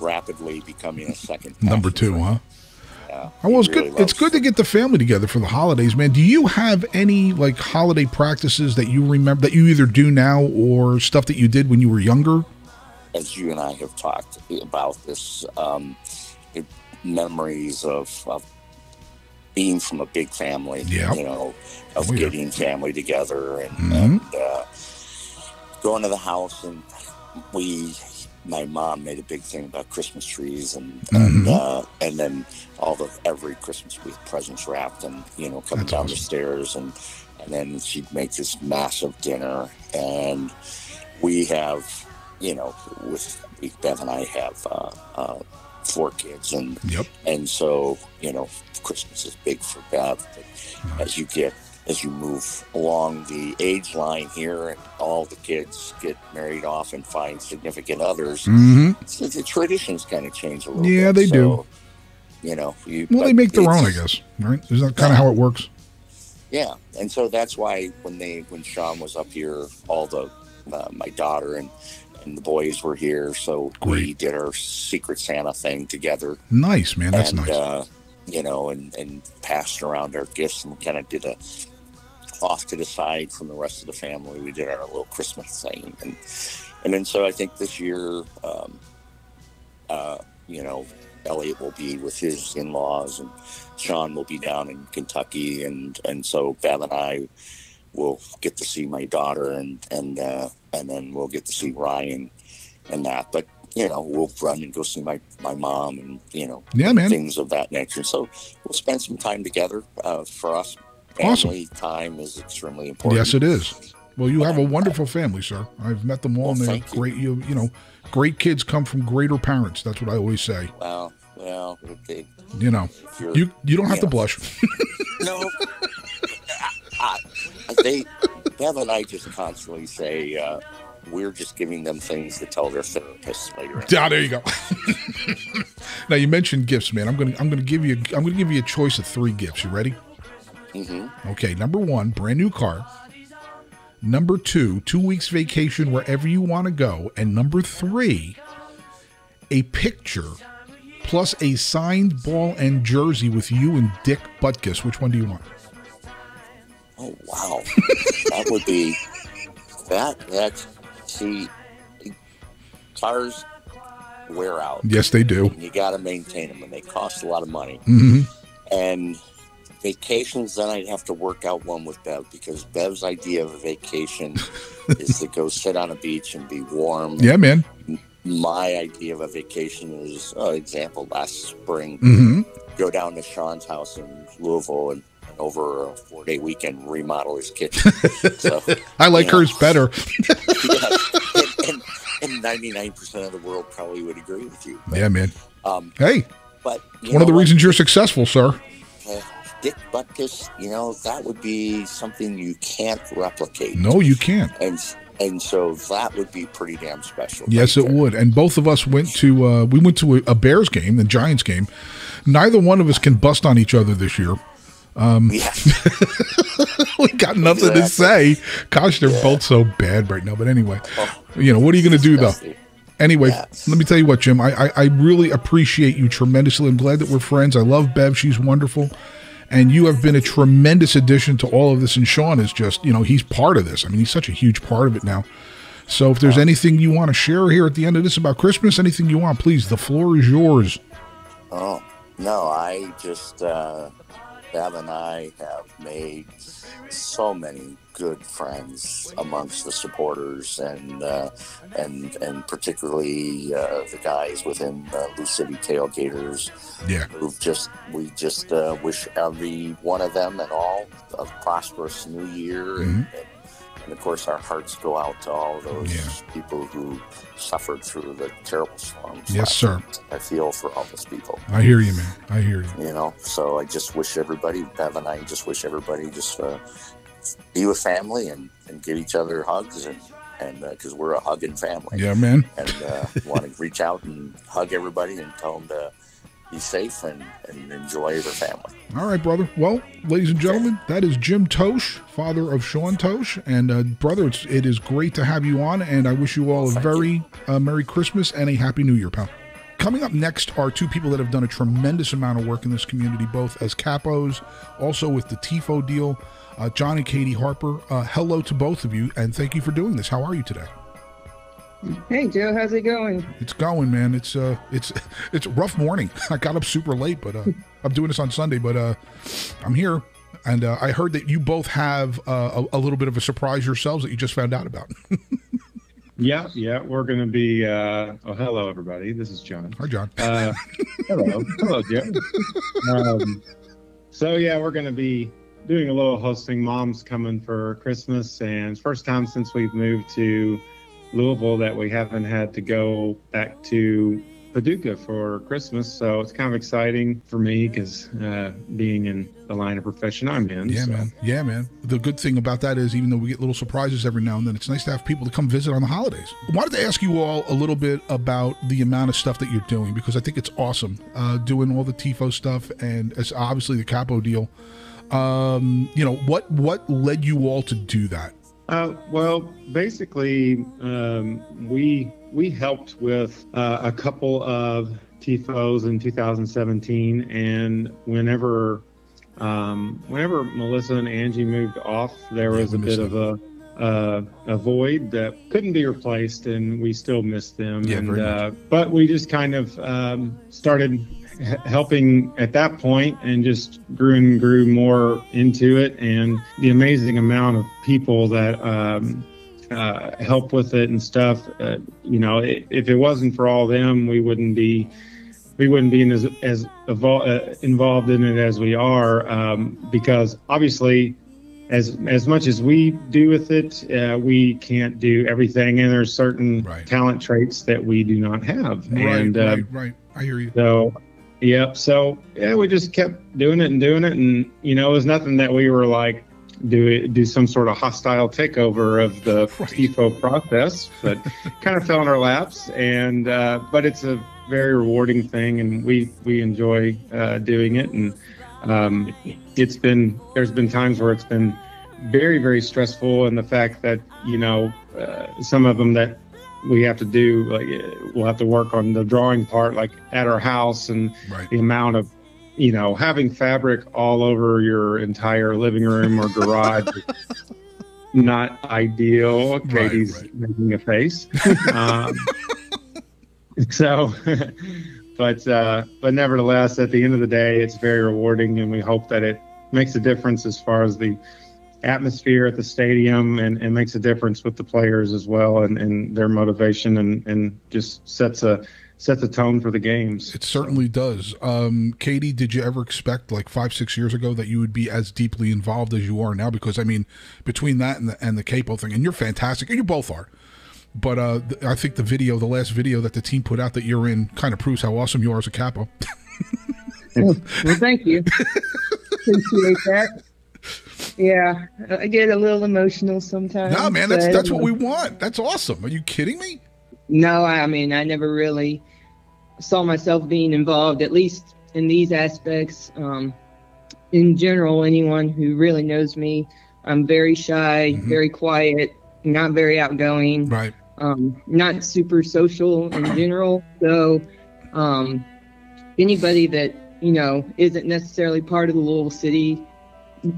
rapidly becoming a second number two, huh? Yeah, well, it's really good. It's good to get the family together for the holidays, man. Do you have any like holiday practices that you remember that you either do now or stuff that you did when you were younger? as you and I have talked about this, um, it, memories of, of, being from a big family, yep. you know, of oh, yeah. getting family together and, mm-hmm. and uh, going to the house. And we, my mom made a big thing about Christmas trees and mm-hmm. and, uh, and then all the every Christmas with presents wrapped and you know coming That's down awesome. the stairs and and then she'd make this massive dinner and we have you know, with Bev and I have uh, uh, four kids, and yep. and so you know, Christmas is big for Bev. But nice. as you get as you move along the age line here, and all the kids get married off and find significant others, mm-hmm. so the traditions kind of change a little. Yeah, bit. they so, do. you know, you, well, they make their own, I guess, right? Is that kind of how it works? Yeah, and so that's why when they when Sean was up here, all the uh, my daughter and and the boys were here, so Great. we did our Secret Santa thing together. Nice, man. That's and, nice. Uh, you know, and and passed around our gifts and kind of did a off to the side from the rest of the family. We did our little Christmas thing, and and then so I think this year, um, uh, you know, Elliot will be with his in-laws, and Sean will be down in Kentucky, and and so Bev and I will get to see my daughter, and and uh, and then we'll get to see Ryan and that. But you know, we'll run and go see my my mom, and you know, yeah, man, things of that nature. So we'll spend some time together. Uh, for us, family awesome. time is extremely important. Yes, it is. Well, you have a wonderful family, sir. I've met them all, well, and they're great. You. you know, great kids come from greater parents. That's what I always say. Well, well, they, you know, you you don't have to blush. no, I, I, they Bev and I just constantly say uh, we're just giving them things to tell their therapists later. Ah, there you go. now you mentioned gifts, man. I'm gonna I'm gonna give you I'm gonna give you a choice of three gifts. You ready? Mm-hmm. Okay, number one, brand new car. Number two, two weeks vacation wherever you want to go. And number three, a picture plus a signed ball and jersey with you and Dick Butkus. Which one do you want? Oh wow, that would be that. That's see, cars wear out. Yes, they do. You got to maintain them, and they cost a lot of money. Mm-hmm. And vacations, then I'd have to work out one with Bev because Bev's idea of a vacation is to go sit on a beach and be warm. Yeah, man. My idea of a vacation is, uh, example, last spring, mm-hmm. go down to Sean's house in Louisville and over a four day weekend remodel his kitchen. so I like hers know, better. yeah, and ninety nine percent of the world probably would agree with you. But, yeah, man. Um, hey, but one of the reasons you're successful, sir. Uh, Dick Butkus, you know, that would be something you can't replicate. No, you can't. And and so that would be pretty damn special. Yes, right it would. And both of us went to uh, we went to a, Bears game, the Giants game. Neither one of us can bust on each other this year. Um, yeah. we got nothing exactly. to say. Gosh, they're yeah. both so bad right now. But anyway, oh, you know, what are you going to do though? Anyway, let me tell you what, Jim. I, I, I really appreciate you tremendously. I'm glad that we're friends. I love Bev. She's wonderful. And you have been a tremendous addition to all of this. And Sean is just, you know, he's part of this. I mean, he's such a huge part of it now. So if there's anything you want to share here at the end of this about Christmas, anything you want, please, the floor is yours. Oh, no, I just, uh, Bev and I have made so many good friends amongst the supporters and uh, and and particularly uh, the guys within the Lou City Tailgaters. Yeah, who've just we just uh, wish every one of them and all a prosperous new year mm-hmm. and, and and of course, our hearts go out to all those yeah. people who suffered through the terrible storms. Yes, sir. I feel for all those people. I hear you, man. I hear you. You know, so I just wish everybody, Bev and I just wish everybody just uh, be with family and, and give each other hugs and and because uh, we're a hugging family. Yeah, man. And uh, want to reach out and hug everybody and tell them to be safe and, and enjoy your family. All right, brother. Well, ladies and gentlemen, that is Jim Totsch, father of Sean Totsch. And uh, brother, it's, it is great to have you on. And I wish you all a very uh, Merry Christmas and a Happy New Year, pal. Coming up next are two people that have done a tremendous amount of work in this community, both as capos, also with the TIFO deal. Uh, John and Katie Harper, uh, hello to both of you, and thank you for doing this. How are you today? Hey Joe, how's it going? It's going, man. It's uh, it's it's a rough morning. I got up super late, but uh, I'm doing this on Sunday, but uh, I'm here, and uh, I heard that you both have uh, a, a little bit of a surprise yourselves that you just found out about. yeah, yeah, we're going to be. Uh, oh, hello everybody. This is John. Hi, John. Uh, hello, hello, Joe. Um, so yeah, we're going to be doing a little hosting. Mom's coming for Christmas, and first time since we've moved to Louisville that we haven't had to go back to Paducah for Christmas, so it's kind of exciting for me because uh, being in the line of profession I'm in. Yeah, so. man. Yeah, man. The good thing about that is, even though we get little surprises every now and then, it's nice to have people to come visit on the holidays. I wanted to ask you all a little bit about the amount of stuff that you're doing because I think it's awesome uh, doing all the TIFO stuff and it's obviously the Capo deal. Um, you know what what led you all to do that? Uh, well, basically, um, we we helped with uh, a couple of TIFOs in 2017, and whenever um, whenever Melissa and Angie moved off, there was a bit of a uh, a void that couldn't be replaced, and we still miss them. Yeah, and, uh, but we just kind of um, started helping at that point, and just grew and grew more into it. And the amazing amount of people that um, uh, help with it and stuff. Uh, you know, i if it wasn't for all them, we wouldn't be we wouldn't be in as as evol- uh, involved in it as we are um, because obviously as as much as we do with it uh, we can't do everything and there's certain talent traits that we do not have Right, and uh, right, right. I hear you. so yep so yeah we just kept doing it and doing it and you know it was nothing that we were like do it, do some sort of hostile takeover of the TIFO process but kind of fell in our laps and uh, but it's a very rewarding thing and we we enjoy uh, doing it and um, it's been there's been times where it's been very very stressful and the fact that you know uh, some of them that we have to do like we'll have to work on the drawing part like at our house and the amount of you know having fabric all over your entire living room or garage not ideal. Katie's making a face. Um, so but uh but nevertheless at the end of the day it's very rewarding and we hope that it makes a difference as far as the atmosphere at the stadium and, and makes a difference with the players as well and, and their motivation and, and just sets a sets a tone for the games It certainly does. Um, Katie, did you ever expect, like five, six years ago, that you would be as deeply involved as you are now? Because I mean, between that and the and the capo thing, and you're fantastic, and you both are. But uh, th- I think the video, the last video that the team put out that you're in, kind of proves how awesome you are as a capo. well, thank you. Appreciate that. Yeah, I get a little emotional sometimes. no, man, that's that's what we want. That's awesome. Are you kidding me? No, I mean, I never really saw myself being involved, at least in these aspects. Um, in general, anyone who really knows me, I'm very shy, very quiet, not very outgoing. Right. Um, not super social in general. So, um, anybody that you know isn't necessarily part of the Louisville City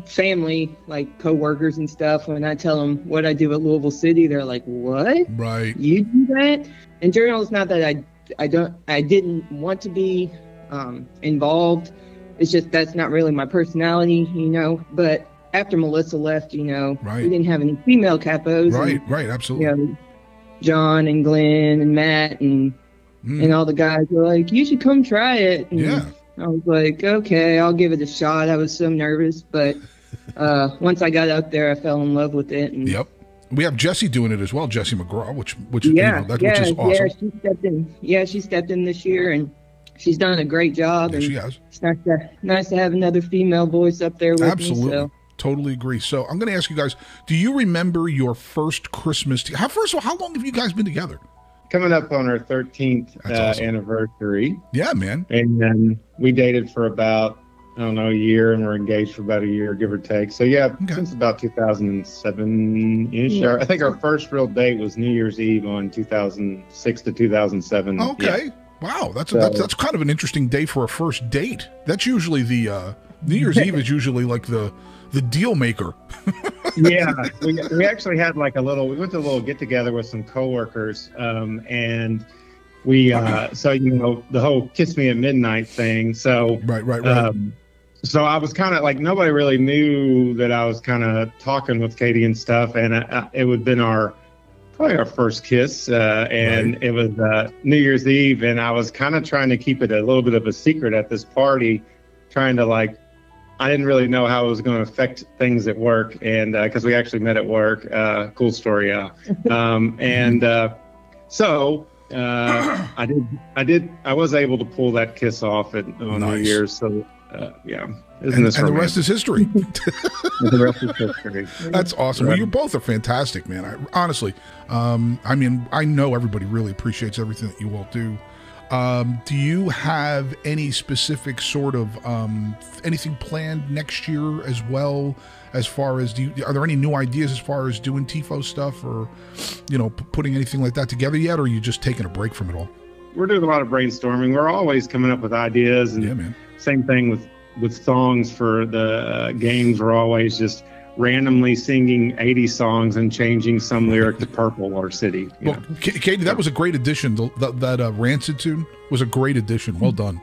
family, like coworkers and stuff, when I tell them what I do at Louisville City, they're like, "What? Right? You do that?" And general, it's not that I I don't I didn't want to be um, involved. It's just that's not really my personality, you know. But after Melissa left, you know, Right. we didn't have any female capos. Right, and, right, absolutely. You know, John and Glenn and Matt and and all the guys were like, "You should come try it." And Yeah. I was like, "Okay, I'll give it a shot." I was so nervous, but uh, once I got up there, I fell in love with it. And Yep. We have Jesse doing it as well, Jesse McGraw, which which yeah, you know, that, yeah, which is awesome. yeah. She stepped in. Yeah, she stepped in this year, and she's done a great job. and she has. It's nice to nice to have another female voice up there with Absolutely. me. So Totally agree. So I'm going to ask you guys: Do you remember your first Christmas? How first of all, how long have you guys been together? Coming up on our 13th uh, anniversary Yeah, man. and then we dated for about I don't know a year, and we're engaged for about a year, give or take. So yeah, since about 2007 ish. Yeah. I think our first real date was New Year's Eve on 2006 to 2007. Okay. Yeah. Wow, that's, So- that's that's kind of an interesting day for a first date. That's usually the uh, New Year's Eve is usually like the the deal maker. yeah, we, we actually had like a little. We went to a little get together with some coworkers, um, and we uh, so you know the whole "kiss me at midnight" thing. So right, right, right. Um, so I was kind of like nobody really knew that I was kind of talking with Katie and stuff, and uh, it would have been our probably our first kiss, uh, and it was uh, New Year's Eve, and I was kind of trying to keep it a little bit of a secret at this party, trying to like I didn't really know how it was going to affect things at work, and because we actually met at work, uh, cool story, yeah. Um, and uh, so uh, I did, I did, I was able to pull that kiss off at on Nice. New Year's. So, uh, yeah, isn't and, this and the rest is history. the rest is history. That's awesome. Well, you both are fantastic, man. I, honestly, um, I mean, I know everybody really appreciates everything that you all do. Um, do you have any specific sort of um, anything planned next year as well? As far as do you, are there any new ideas as far as doing tifo stuff or you know p- putting anything like that together yet, or are you just taking a break from it all? We're doing a lot of brainstorming. We're always coming up with ideas, and same thing with with songs for the uh, games. We're always just randomly singing 80 songs and changing some lyric to purple or city. Well, K- Katie, that was a great addition. The, that that uh, Rancid tune was a great addition. Well done.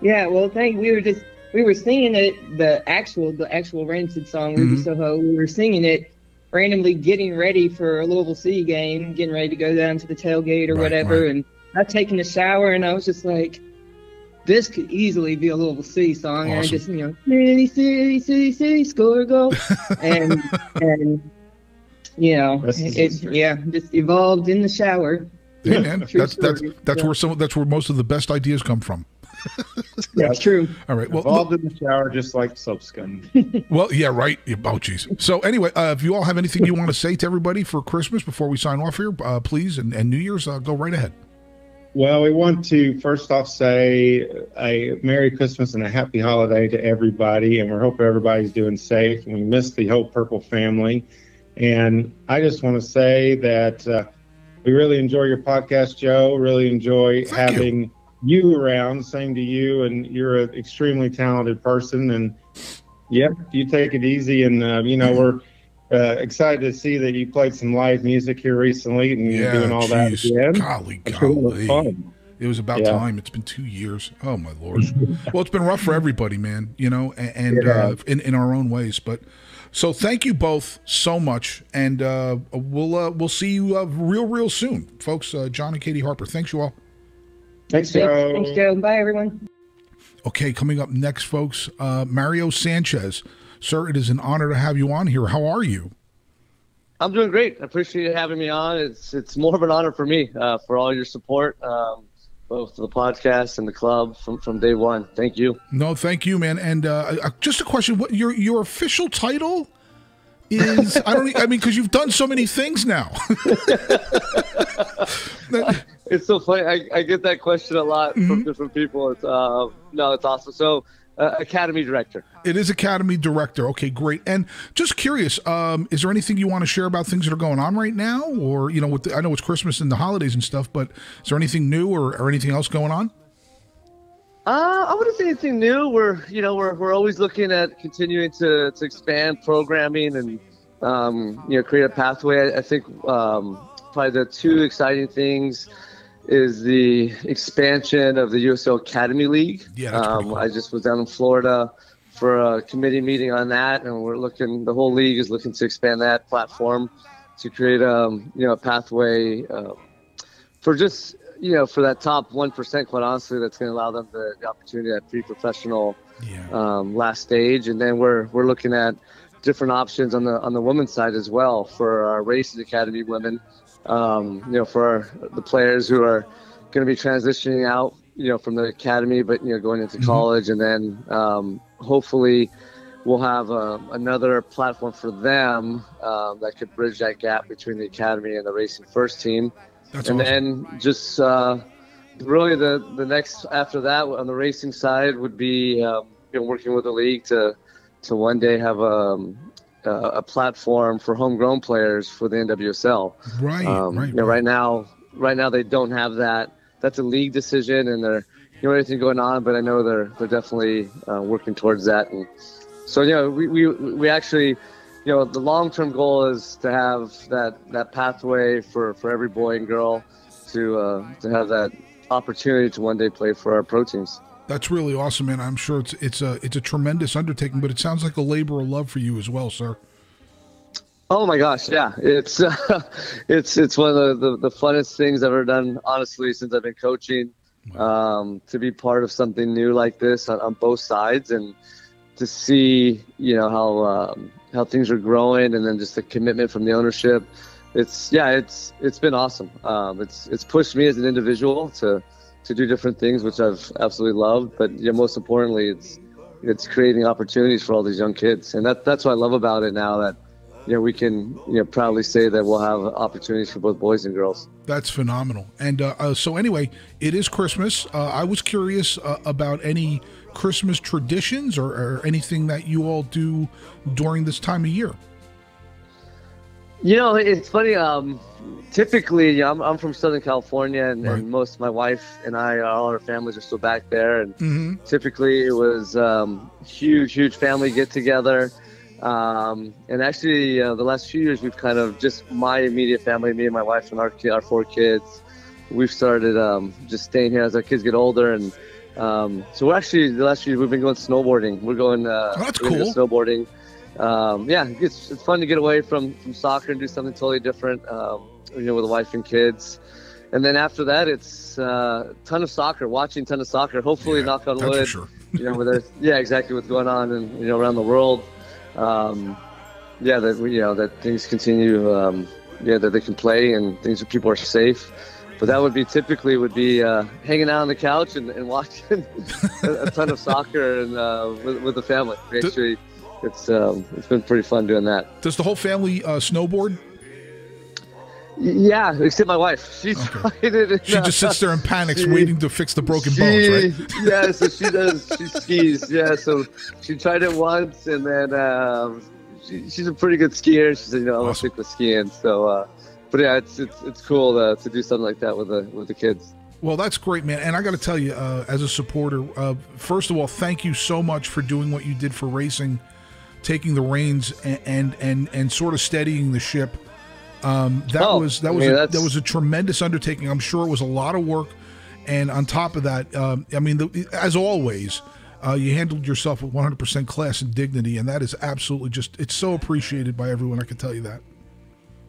Yeah, well, thank. You. We were just we were singing it the actual the actual Rancid song Ruby Mhm. Soho. We were singing it randomly, getting ready for a Louisville City game, getting ready to go down to the tailgate or Right, whatever. right. And I taking a shower, and I was just like, this could easily be a Louisville City song. And I just you know, city, city, city, city, score a goal, and and you know, Rest it, yeah, just evolved in the shower. Hey, man, that's that's story. that's Yeah. where some that's where most of the best ideas come from. That's true. All right. Well, Involved in the shower, just like soap scum. Well, yeah, right. Yeah, Oh, jeez. So anyway, uh, if you all have anything you want to say to everybody for Christmas before we sign off here, uh, please, and, and New Year's, uh, go right ahead. Well, we want to first off say a Merry Christmas and a Happy Holiday to everybody, and we hope everybody's doing safe. We miss the whole Purple family. And I just want to say that uh, we really enjoy your podcast, Joe. Really enjoy having you. around. Same to you, and you're an extremely talented person. And yep, you take it easy. And uh, you know we're. Uh, excited to see that you played some live music here recently and you're Yeah, doing all that geez. again. Golly, I'm it was golly. fun. It was about Yeah. time. It's been two years. Oh my lord. well, it's been rough for everybody, man. You know, and, and Yeah. uh, in in our own ways. But so thank you both so much, and uh, we'll uh, we'll see you uh, real real soon, folks. Uh, John and Katie Harper. Thanks you all. Thanks, Thanks, thanks, Joe. Bye, everyone. Okay, coming up next, folks, uh, Mario Sanchez. Sir, it is an honor to have you on here. How are you? I'm doing great. I appreciate you having me on. It's it's more of an honor for me uh, for all your support, um, both the podcast and the club from, from day one. Thank you. No, thank you, man. And uh, uh, just a question: what your your official title is? I don't. I mean, because you've done so many things now. It's so funny. I, I get that question a lot Mm-hmm. from different people. It's uh, no, it's awesome. So, uh, Academy Director. It is Academy Director. Okay, great. And just curious, um, is there anything you want to share about things that are going on right now, or you know, with the, I know it's Christmas and the holidays and stuff, but is there anything new or, or anything else going on? Uh, I wouldn't say anything new. We're you know we're, we're always looking at continuing to, to expand programming and um, you know create a pathway. I, I think um, probably the two exciting things is the expansion of the USL Academy League. Yeah, um, I just was down in Florida for a committee meeting on that, and we're looking. The whole league is looking to expand that platform to create um, you know a pathway um, for just you know for that top one percent. Quite honestly, that's going to allow them the, the opportunity at pre-professional um, last stage, and then we're we're looking at different options on the on the women's side as well for our racing academy women. Um, you know, for the players who are going to be transitioning out, you know, from the academy, but you know, going into college, and then um, hopefully we'll have uh, another platform for them um, that could bridge that gap between the academy and the racing first team. That's and awesome. then just uh, really the the next after that on the racing side would be um, you know, working with the league to to one day have um, a, a platform for homegrown players for the NWSL. Right, Um, right, You know, right now, right now they don't have that. That's a league decision, and they're you know everything going on. But I know they're they're definitely uh, working towards that. And so you know, we we, we actually, you know, the long term goal is to have that that pathway for for every boy and girl to uh, to have that opportunity to one day play for our pro teams. That's really awesome, man. I'm sure it's it's a it's a tremendous undertaking, but it sounds like a labor of love for you as well, sir. Oh my gosh, yeah, it's uh, it's it's one of the, the, the funnest things I've ever done, honestly, since I've been coaching. Um, to be part of something new like this on, on both sides, and to see you know how um, how things are growing, and then just the commitment from the ownership it's yeah, it's it's been awesome. Um, it's it's pushed me as an individual to to do different things, which I've absolutely loved. But yeah, most importantly, it's it's creating opportunities for all these young kids, and that that's what I love about it now. That you know we can you know proudly say that we'll have opportunities for both boys and girls. That's phenomenal. And uh, uh, so anyway, it is Christmas. Uh, I was curious uh, about any Christmas traditions or, or anything that you all do during this time of year. You know, it's funny. Um, typically, I'm, I'm from Southern California, and, right. and, most of my wife and I, all our families are still back there. And mm-hmm. typically, it was um, huge, huge family get together. Um, and actually, uh, the last few years, we've kind of just my immediate family, me and my wife and our our four kids. We've started um, just staying here as our kids get older, and um, so we're actually the last few years we've been going snowboarding. We're going. Uh, oh, that's cool. Snowboarding um, yeah, it's, it's fun to get away from, from soccer and do something totally different, um, you know, with a wife and kids. And then after that, it's a uh, ton of soccer, watching ton of soccer. Hopefully, yeah, knock on wood. Sure. you know, with yeah, exactly what's going on and you know around the world. Um, yeah, that you know that things continue. Um, yeah, that they can play and things that people are safe. But that would be typically would be uh, hanging out on the couch and, and watching a, a, ton of soccer and uh, with, with the family. We actually it's um, it's been pretty fun doing that. Does the whole family uh, snowboard? Yeah, except my wife. She's okay. she just sits there and panics, she, waiting to fix the broken she, bones, right? yeah, so she does. She skis. Yeah, so she tried it once, and then um, she, she's a pretty good skier. She said, "You know, I'm awesome. gonna stick with skiing." So, uh, but yeah, it's it's it's cool to, to do something like that with the with the kids. Well, that's great, man. And I got to tell you, uh, as a supporter, uh, first of all, thank you so much for doing what you did for racing taking the reins and and and, and sort of steadying the ship. Um, that oh, was that was a, that was a tremendous undertaking. I'm sure it was a lot of work, and on top of that, um, I mean, the, as always, uh, you handled yourself with 100% class and dignity, and that is absolutely just it's so appreciated by everyone. I can tell you that.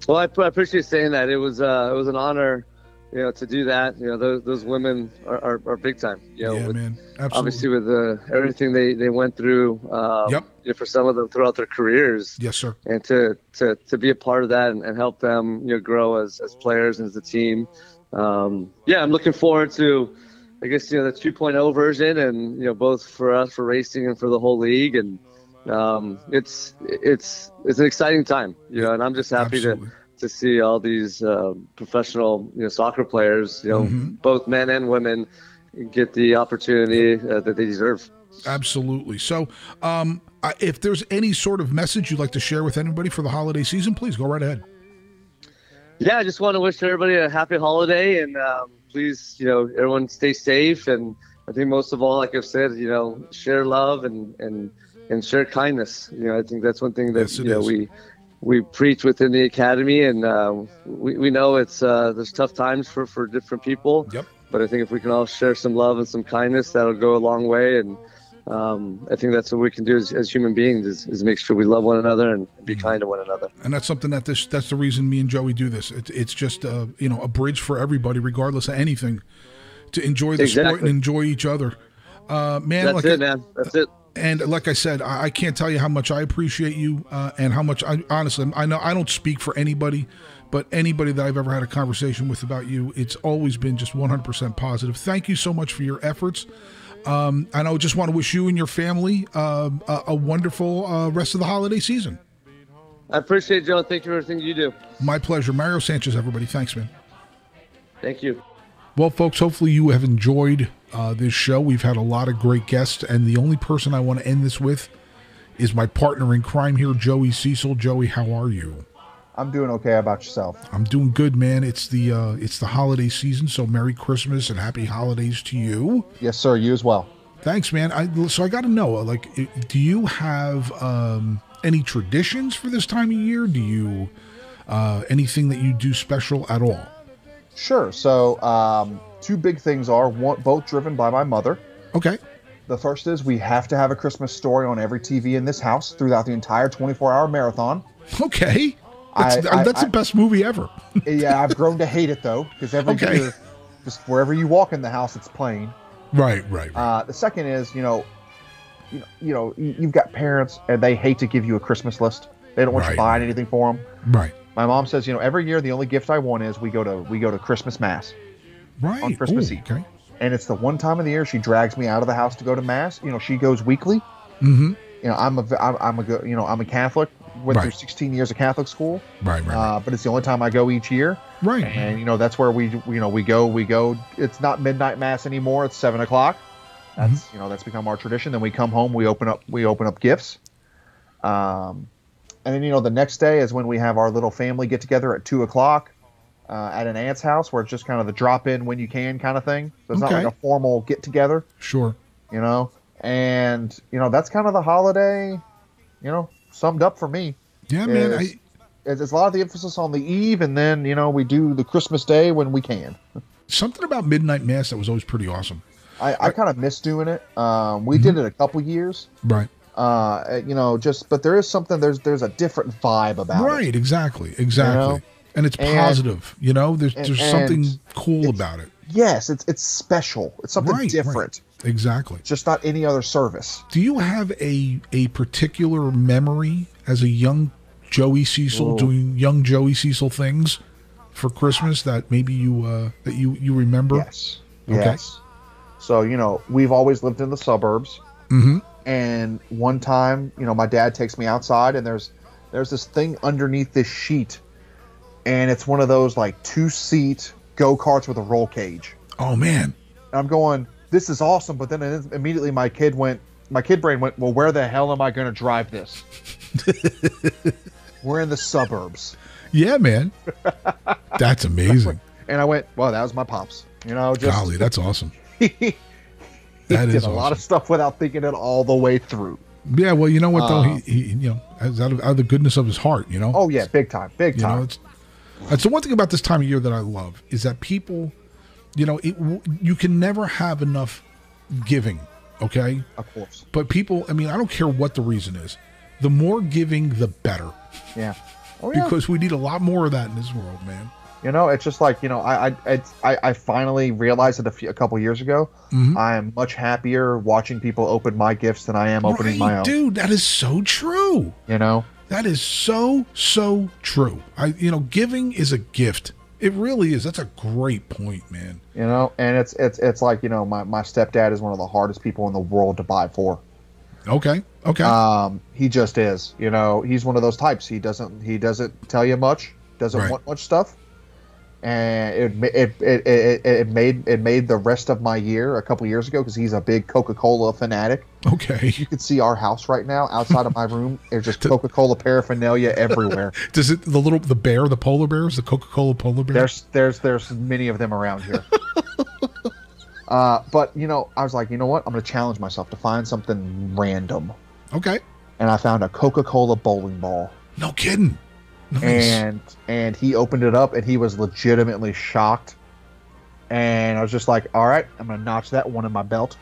Well, I, I appreciate saying that. It was uh, it was an honor you know, to do that, you know, those, those women are, are, are big time. You know, yeah, with, man. Absolutely. Obviously, with the, everything they, they went through, um, yep. You know, for some of them throughout their careers. Yes, sir. And to, to, to be a part of that and, and help them, you know, grow as, as players and as a team. Um, yeah, I'm looking forward to, I guess, you know, the 2.0 version and, you know, both for us, for racing and for the whole league. And um, it's, it's, it's an exciting time, you know, and I'm just happy Absolutely. to, to see all these uh, professional you know, soccer players, you know, mm-hmm. both men and women, get the opportunity uh, that they deserve. Absolutely. So, um, if there's any sort of message you'd like to share with anybody for the holiday season, please go right ahead. Yeah, I just want to wish everybody a happy holiday, and um, please, you know, everyone stay safe. And I think most of all, like I've said, you know, share love and and and share kindness. You know, I think that's one thing that yes, you know is. we we preach within the academy, and uh, we, we know it's uh, there's tough times for, for different people. Yep. But I think if we can all share some love and some kindness, that'll go a long way. And um, I think that's what we can do as, as human beings is, is, make sure we love one another and be Mm-hmm. kind to one another. And that's something that this that's the reason me and Joey do this. It, it's just uh, you know a bridge for everybody, regardless of anything, to enjoy the Exactly. sport and enjoy each other. Uh, man, That's like it, man. That's it. And like I said, I, I can't tell you how much I appreciate you uh, and how much I honestly I know I don't speak for anybody, but anybody that I've ever had a conversation with about you, it's always been just 100% positive. Thank you so much for your efforts. Um, and I just want to wish you and your family uh, a, a wonderful uh, rest of the holiday season. I appreciate it, Joe. Thank you for everything you do. My pleasure. Mario Sanchez, everybody. Thanks, man. Thank you. Well, folks, hopefully you have enjoyed uh, this show. We've had a lot of great guests, and the only person I want to end this with is my partner in crime here, Joey Cecil. Joey, how are you? I'm doing okay. How about yourself? I'm doing good, man. It's the uh, it's the holiday season, so Merry Christmas and Happy Holidays to you. Yes, sir. You as well. Thanks, man. I, so I got to know, uh, like, do you have um, any traditions for this time of year? Do you uh, anything that you do special at all? Sure. So, um, two big things are one, both driven by my mother. Okay. The first is we have to have a Christmas story on every TV in this house throughout the entire 24-hour marathon. Okay. That's, I- I- that's I- the best movie ever. yeah, I've grown to hate it though, because every Okay. year, just wherever you walk in the house, it's playing. Right, right. Uh, the second is, you know, you know, you know, you- you've got parents and they hate to give you a Christmas list. They don't want you Right. buying anything for them. Right. My mom says, you know, every year the only gift I want is we go to we go to Christmas mass Right. on Christmas Ooh, Eve, Okay. and it's the one time of the year she drags me out of the house to go to mass. You know, she goes weekly. Mm-hmm. You know, I'm a I'm, I'm a you know I'm a Catholic. Went through 16 years of Catholic school. Right. Right. Uh, but it's the only time I go each year. Right. And you know that's where we you know we go we go. It's not midnight mass anymore. It's seven o'clock. That's Mm-hmm. you know that's become our tradition. Then we come home. We open up we open up gifts. Um, and then you know the next day is when we have our little family get together at two o'clock. Uh, at an aunt's house where it's just kind of the drop in when you can kind of thing. So it's not like a formal get together, Sure. you know. And you know that's kind of the holiday, you know, summed up for me. Yeah, man. I, it's, it's a lot of the emphasis on the eve, and then you know we do the Christmas day when we can. something about midnight mass that was always pretty awesome. I, I kind of miss doing it. Um, we did it a couple years, Right. uh, you know, just but there is something there's there's a different vibe about it. Right. Exactly. Exactly. know? And it's And- positive. You know, there's and- there's something cool about it. Yes, it's it's special. It's something Right, right. different. Exactly. It's just not any other service. Do you have a a particular memory as a young Joey Cecil Ooh. doing young Joey Cecil things for Christmas that maybe you uh that you you remember? Yes. Okay. Yes. So you know, we've always lived in the suburbs, Mm-hmm. and one time, you know, my dad takes me outside, and there's there's this thing underneath this sheet, and it's one of those like two seat go karts with a roll cage. Oh man. And I'm going, this is awesome. But then immediately my kid went, my kid brain went, well, where the hell am I going to drive this? We're in the suburbs. Yeah, man. That's amazing. And I went, well, that was my pops. You know, just Golly, that's awesome. he That did is a lot of stuff without thinking it all the way through. Yeah, well, you know what though, Uh, he, he you know, out of, out of the goodness of his heart, you know. Oh yeah, big time, big You time. know, it's that's the one thing about this time of year that I love is that people, you know, it you can never have enough giving, okay? Of course. But people, I mean, I don't care what the reason is. The more giving, the better. Yeah. Oh, yeah. Because we need a lot more of that in this world, man. You know, it's just like you know, I I it's, I, I finally realized it a, few, a couple years ago. Mhm. I am much happier watching people open my gifts than I am opening my own. dude, that is so true. You know, That is so so true. I you know, giving is a gift. It really is. That's a great point, man. you know, and it's it's it's like you know, my my stepdad is one of the hardest people in the world to buy for. Okay. Okay. Um, he just is. You know, he's one of those types. He doesn't he doesn't tell you much. Doesn't Right. want much stuff. And it, it it, it it made it made the rest of my year a couple years ago because he's a big Coca Cola fanatic. Okay. You can see our house right now outside of my room. There's just Coca Cola paraphernalia everywhere. Does it the little the bear, the polar bears, the Coca Cola polar bear? There's there's there's many of them around here. uh, but you know, I was like, you know what? I'm gonna challenge myself to find something random. Okay. And I found a Coca Cola bowling ball. No kidding. Nice. and and he opened it up and he was legitimately shocked and i was just like all right i'm gonna notch that one in my belt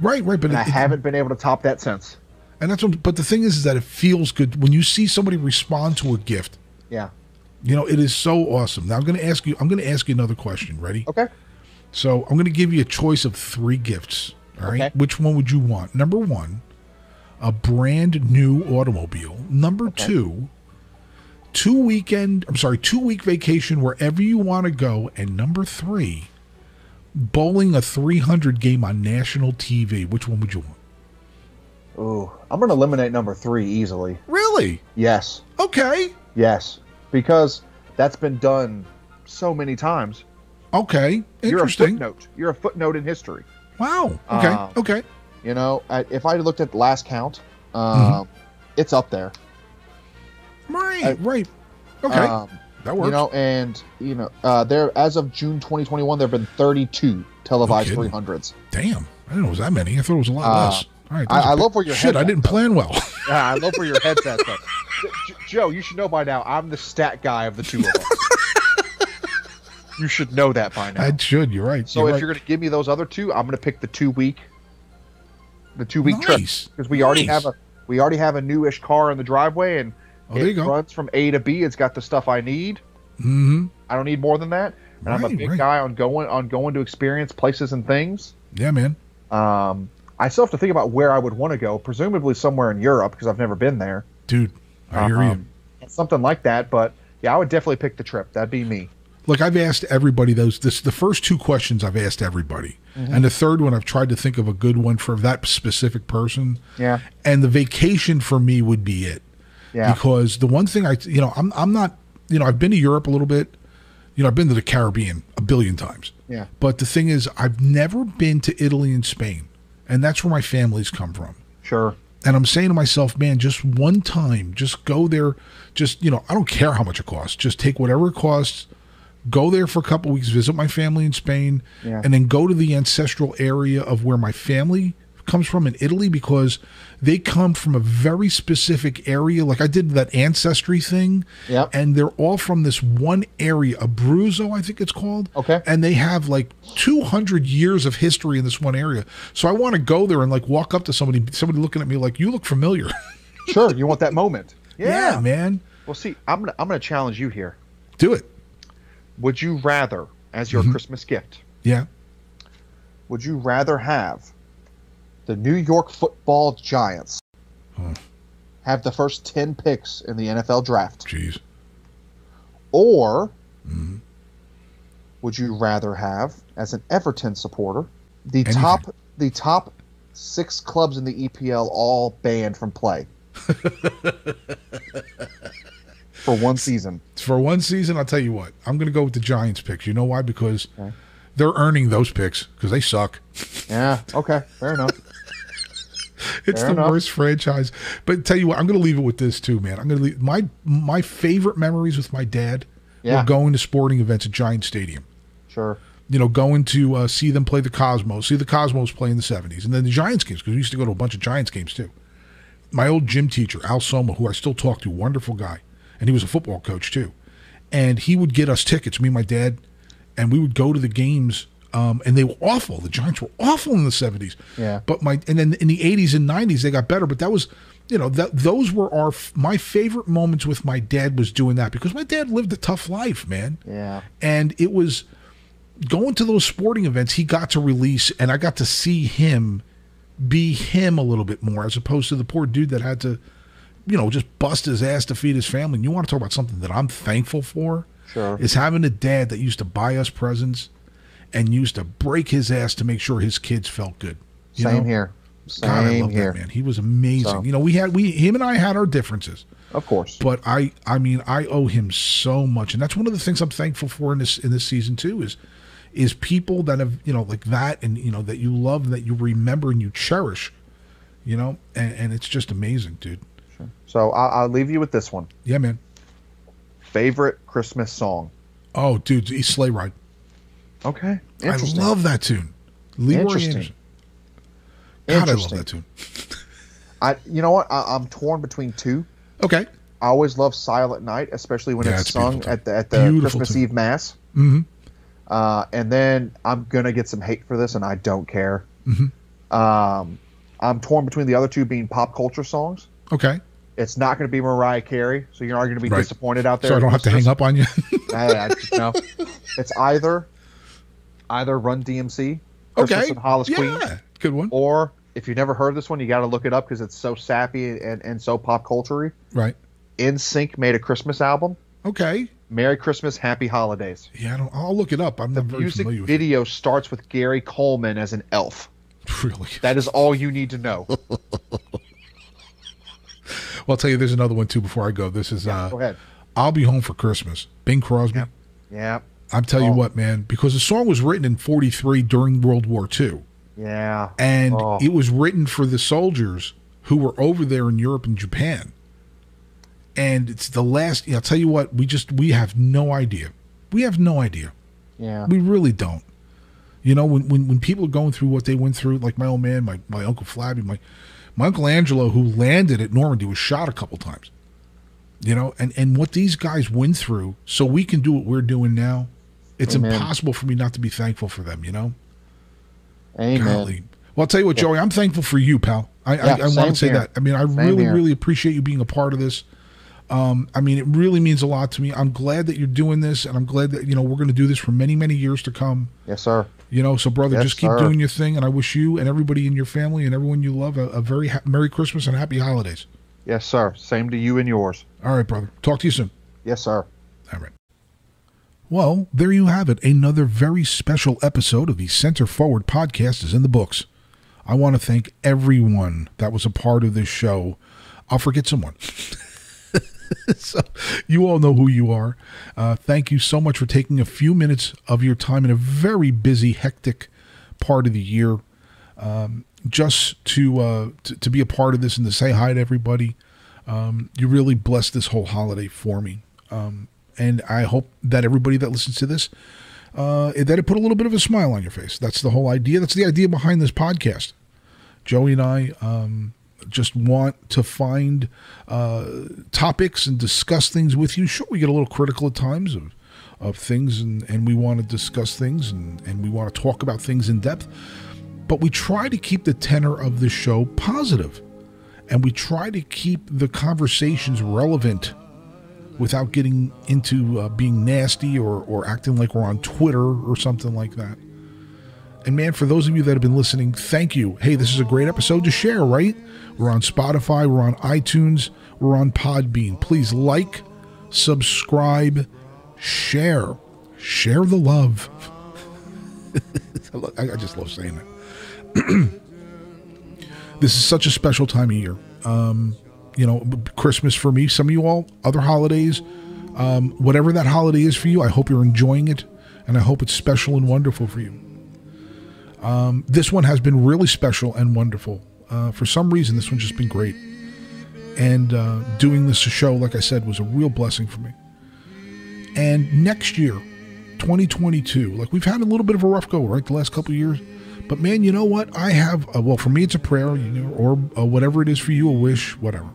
right, right, but and it- i haven't been able to top that since And that's what, but the thing is, is that it feels good when you see somebody respond to a gift. yeah You know, it is so awesome. Now I'm going to ask you. I'm going to ask you another question. Ready? Okay. So I'm going to give you a choice of three gifts. All right. Okay. Which one would you want? Number one, a brand new automobile. Number two, two weekend. I'm sorry, two week vacation wherever you want to go. And number three, bowling a 300 game on national TV. Which one would you want? Ooh, i'm gonna eliminate number three easily Really? yes Okay. yes because that's been done so many times Okay. Interesting. you're a footnote you're a footnote in history Wow. Okay. Um, okay. you know I, if i looked at the last count um, Mm-hmm. it's up there Right. right. Okay. Um, that works. You know, and you know, uh, there as of June 2021, there have been 32 televised kidding. 300s. Damn. I didn't know it was that many. I thought it was a lot Uh, less. All right. I- I love where your Shit, I didn't plan well. Yeah, I love where your head's at. Though. J- Joe, you should know by now. I'm the stat guy of the two of us. you should know that by now. I should. You're right. So you're if right. you're going to give me those other two, I'm going to pick the two week, the two week trip because we already have a we already have a newish car in the driveway and Oh, there it you go. runs from A to B. It's got the stuff I need. Mm-hmm. I don't need more than that. And I'm a big right. guy on going on going to experience places and things. Yeah, man. Um, I still have to think about where I would want to go. Presumably somewhere in Europe because I've never been there. Dude, I hear you. Um, Something like that. But Yeah, I would definitely pick the trip. That'd be me. Look, I've asked everybody those. This the first two questions I've asked everybody, Mhm. and the third one I've tried to think of a good one for that specific person. Yeah. And the vacation for me would be it. Yeah. Because the one thing I, you know, I'm I'm not, you know, I've been to Europe a little bit. You know, I've been to the Caribbean a billion times. Yeah. But the thing is, I've never been to Italy and Spain, and that's where my families come from. Sure. And I'm saying to myself, man, just one time, just go there. Just you know, I don't care how much it costs. Just take whatever it costs. Go there for a couple weeks, visit my family in Spain, Yeah. and then go to the ancestral area of where my family comes from in Italy because they come from a very specific area. Like I did that ancestry thing, Yep. and they're all from this one area, Abruzzo, I think it's called. Okay. And they have like 200 years of history in this one area. So I want to go there and like walk up to somebody, somebody looking at me like, you look familiar. Sure, you want that moment. Yeah, man. Well, see, I'm gonna I'm gonna challenge you here. Do it. Would you rather, as your Mhm. Christmas gift, Yeah. would you rather have the New York Football Giants have the first ten picks in the NFL draft? Jeez. Or Mm-hmm. would you rather have, as an Everton supporter, the Anything. top the top six clubs in the EPL all banned from play for one season? For one season, I'll tell you what, I'm going to go with the Giants picks. You know why? Because they're earning those picks because they suck. Yeah. Okay. Fair enough. It's Fair the enough. worst franchise. But tell you what, I'm going to leave it with this too, man. I'm going to leave my my favorite memories with my dad Yeah. were going to sporting events at Giant Stadium. Sure. You know, going to uh, see them play the Cosmos, see the Cosmos play in the 70s, and then the Giants games because we used to go to a bunch of Giants games too. My old gym teacher, Al Soma, who I still talk to, wonderful guy, and he was a football coach too. And he would get us tickets, me and my dad, and we would go to the games. Um, and they were awful. The Giants were awful in the 70s. Yeah. But my and then in the 80s and 90s they got better. But that was, you know, that those were our my favorite moments with my dad was doing that because my dad lived a tough life, man. Yeah. And it was going to those sporting events he got to release, and I got to see him be him a little bit more as opposed to the poor dude that had to, you know, just bust his ass to feed his family. And you want to talk about something that I'm thankful for? Sure. Is having a dad that used to buy us presents and used to break his ass to make sure his kids felt good. You Same know? here. God, I love here. that man. He was amazing. So- You know, we had we him and I had our differences. Of course. But I I mean I owe him so much. And that's one of the things I'm thankful for in this in this season too is is people that have, you know, like that and you know, that you love, that you remember and you cherish. You know, and, and it's just amazing, dude. Sure. So I'll, I'll leave you with this one. Yeah, man. Favorite Christmas song? Oh, dude, East Sleigh Ride. Okay. I love that tune. Leroy Interesting. Anderson. God, I love Interesting. that tune. I you know what? I, I'm torn between two. Okay. I always love Silent Night, especially when Yeah, it's, it's sung at the at the Beautiful Christmas. Eve mass. Mm-hmm. Uh, and then I'm gonna get some hate for this, and I don't care. Mhm. Um, I'm torn between the other two being pop culture songs. Okay. It's not going to be Mariah Carey, so you're not going to be Right. disappointed out there. So I don't have to hang up on you. I, I know. It's either either Run DMC, Christmas Okay. Hollis Yeah. Queen, good one. Or if you've never heard this one, you got to look it up because it's so sappy and, and so pop culture right. NSYNC made a Christmas album. Okay. Merry Christmas, Happy Holidays. Yeah, I don't, I'll look it up. I'm The not very music familiar with it. video starts with Gary Coleman as an elf. Really? That is all you need to know. Well, I'll tell you, there's another one too before I go. This is uh, go ahead. I'll be home for Christmas. Bing Crosby. Yeah. I'm telling you oh. what, man, because the song was written in '43 during World War II, Yeah. and Oh. it was written for the soldiers who were over there in Europe and Japan. And it's the last. I'll tell you what, we just we have no idea. We have no idea. Yeah. We really don't. You know, when, when, when people are going through what they went through, like my old man, my, my uncle Flabby, my my uncle Angelo, who landed at Normandy, was shot a couple times. You know, and, and what these guys went through, so we can do what we're doing now. It's Amen. impossible for me not to be thankful for them. You know. Amen. Golly. Well, I'll tell you what, Joey, I'm thankful for you, pal. I, Yeah, I, I want to say here. that. I mean, I Same really, here. really appreciate you being a part of this. Um, I mean, it really means a lot to me. I'm glad that you're doing this, and I'm glad that you know we're going to do this for many, many years to come. Yes, sir. You know, so brother, Yes, just keep sir. doing your thing, and I wish you and everybody in your family and everyone you love a, a very ha- Merry Christmas and Happy Holidays. Yes, sir. Same to you and yours. All right, brother. Talk to you soon. Yes, sir. All right. Well, there you have it. Another very special episode of the Center Forward podcast is in the books. I want to thank everyone that was a part of this show. I'll forget someone. so you all know who you are. Uh, thank you so much for taking a few minutes of your time in a very busy, hectic part of the year, um, just to, uh, to, to be a part of this and to say hi to everybody. Um, you really blessed this whole holiday for me, um, and I hope that everybody that listens to this uh, that it put a little bit of a smile on your face. That's the whole idea. That's the idea behind this podcast. Joey and I um, just want to find uh, topics and discuss things with you. Sure, we get a little critical at times of, of things, and, and we want to discuss things and, and we want to talk about things in depth. But we try to keep the tenor of the show positive, and we try to keep the conversations relevant without getting into uh, being nasty or, or acting like we're on Twitter or something like that. And man, for those of you that have been listening, thank you. Hey, this is a great episode to share, right? We're on Spotify, we're on iTunes, we're on Podbean. Please like, subscribe, share. Share the love. I just love saying that. this is such a special time of year. Um, you know, Christmas for me, some of you all, other holidays, um, whatever that holiday is for you, I hope you're enjoying it and I hope it's special and wonderful for you. Um, this one has been really special and wonderful. Uh, for some reason, this one's just been great. And uh, doing this show, like I said, was a real blessing for me. And next year, 2022, like we've had a little bit of a rough go, right? The last couple years. But man, you know what? I have, uh, well, for me, it's a prayer, you know, or uh, whatever it is for you, a wish, whatever.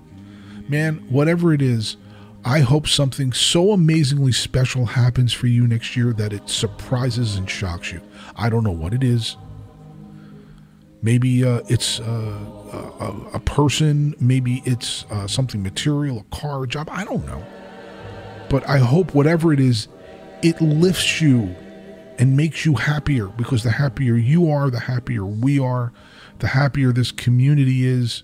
Man, whatever it is, I hope something so amazingly special happens for you next year that it surprises and shocks you. I don't know what it is. Maybe uh, it's uh, a, a, person. Maybe it's uh, something material, a car, a job. I don't know. But I hope whatever it is, it lifts you and makes you happier because the happier you are, the happier we are, the happier this community is,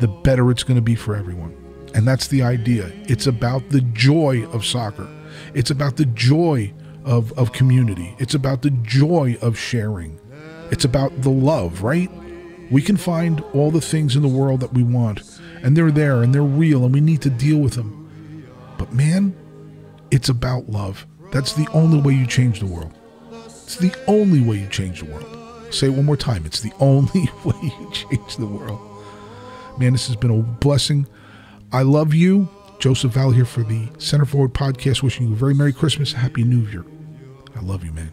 the better it's going to be for everyone. And that's the idea. It's about the joy of soccer. It's about the joy of, of community. It's about the joy of sharing. It's about the love, right? We can find all the things in the world that we want, and they're there and they're real, and we need to deal with them. But man, it's about love. That's the only way you change the world. It's the only way you change the world. Say it one more time. It's the only way you change the world. Man, this has been a blessing. I love you. Joseph Val here for the Center Forward podcast, wishing you a very Merry Christmas, Happy New Year. I love you, man.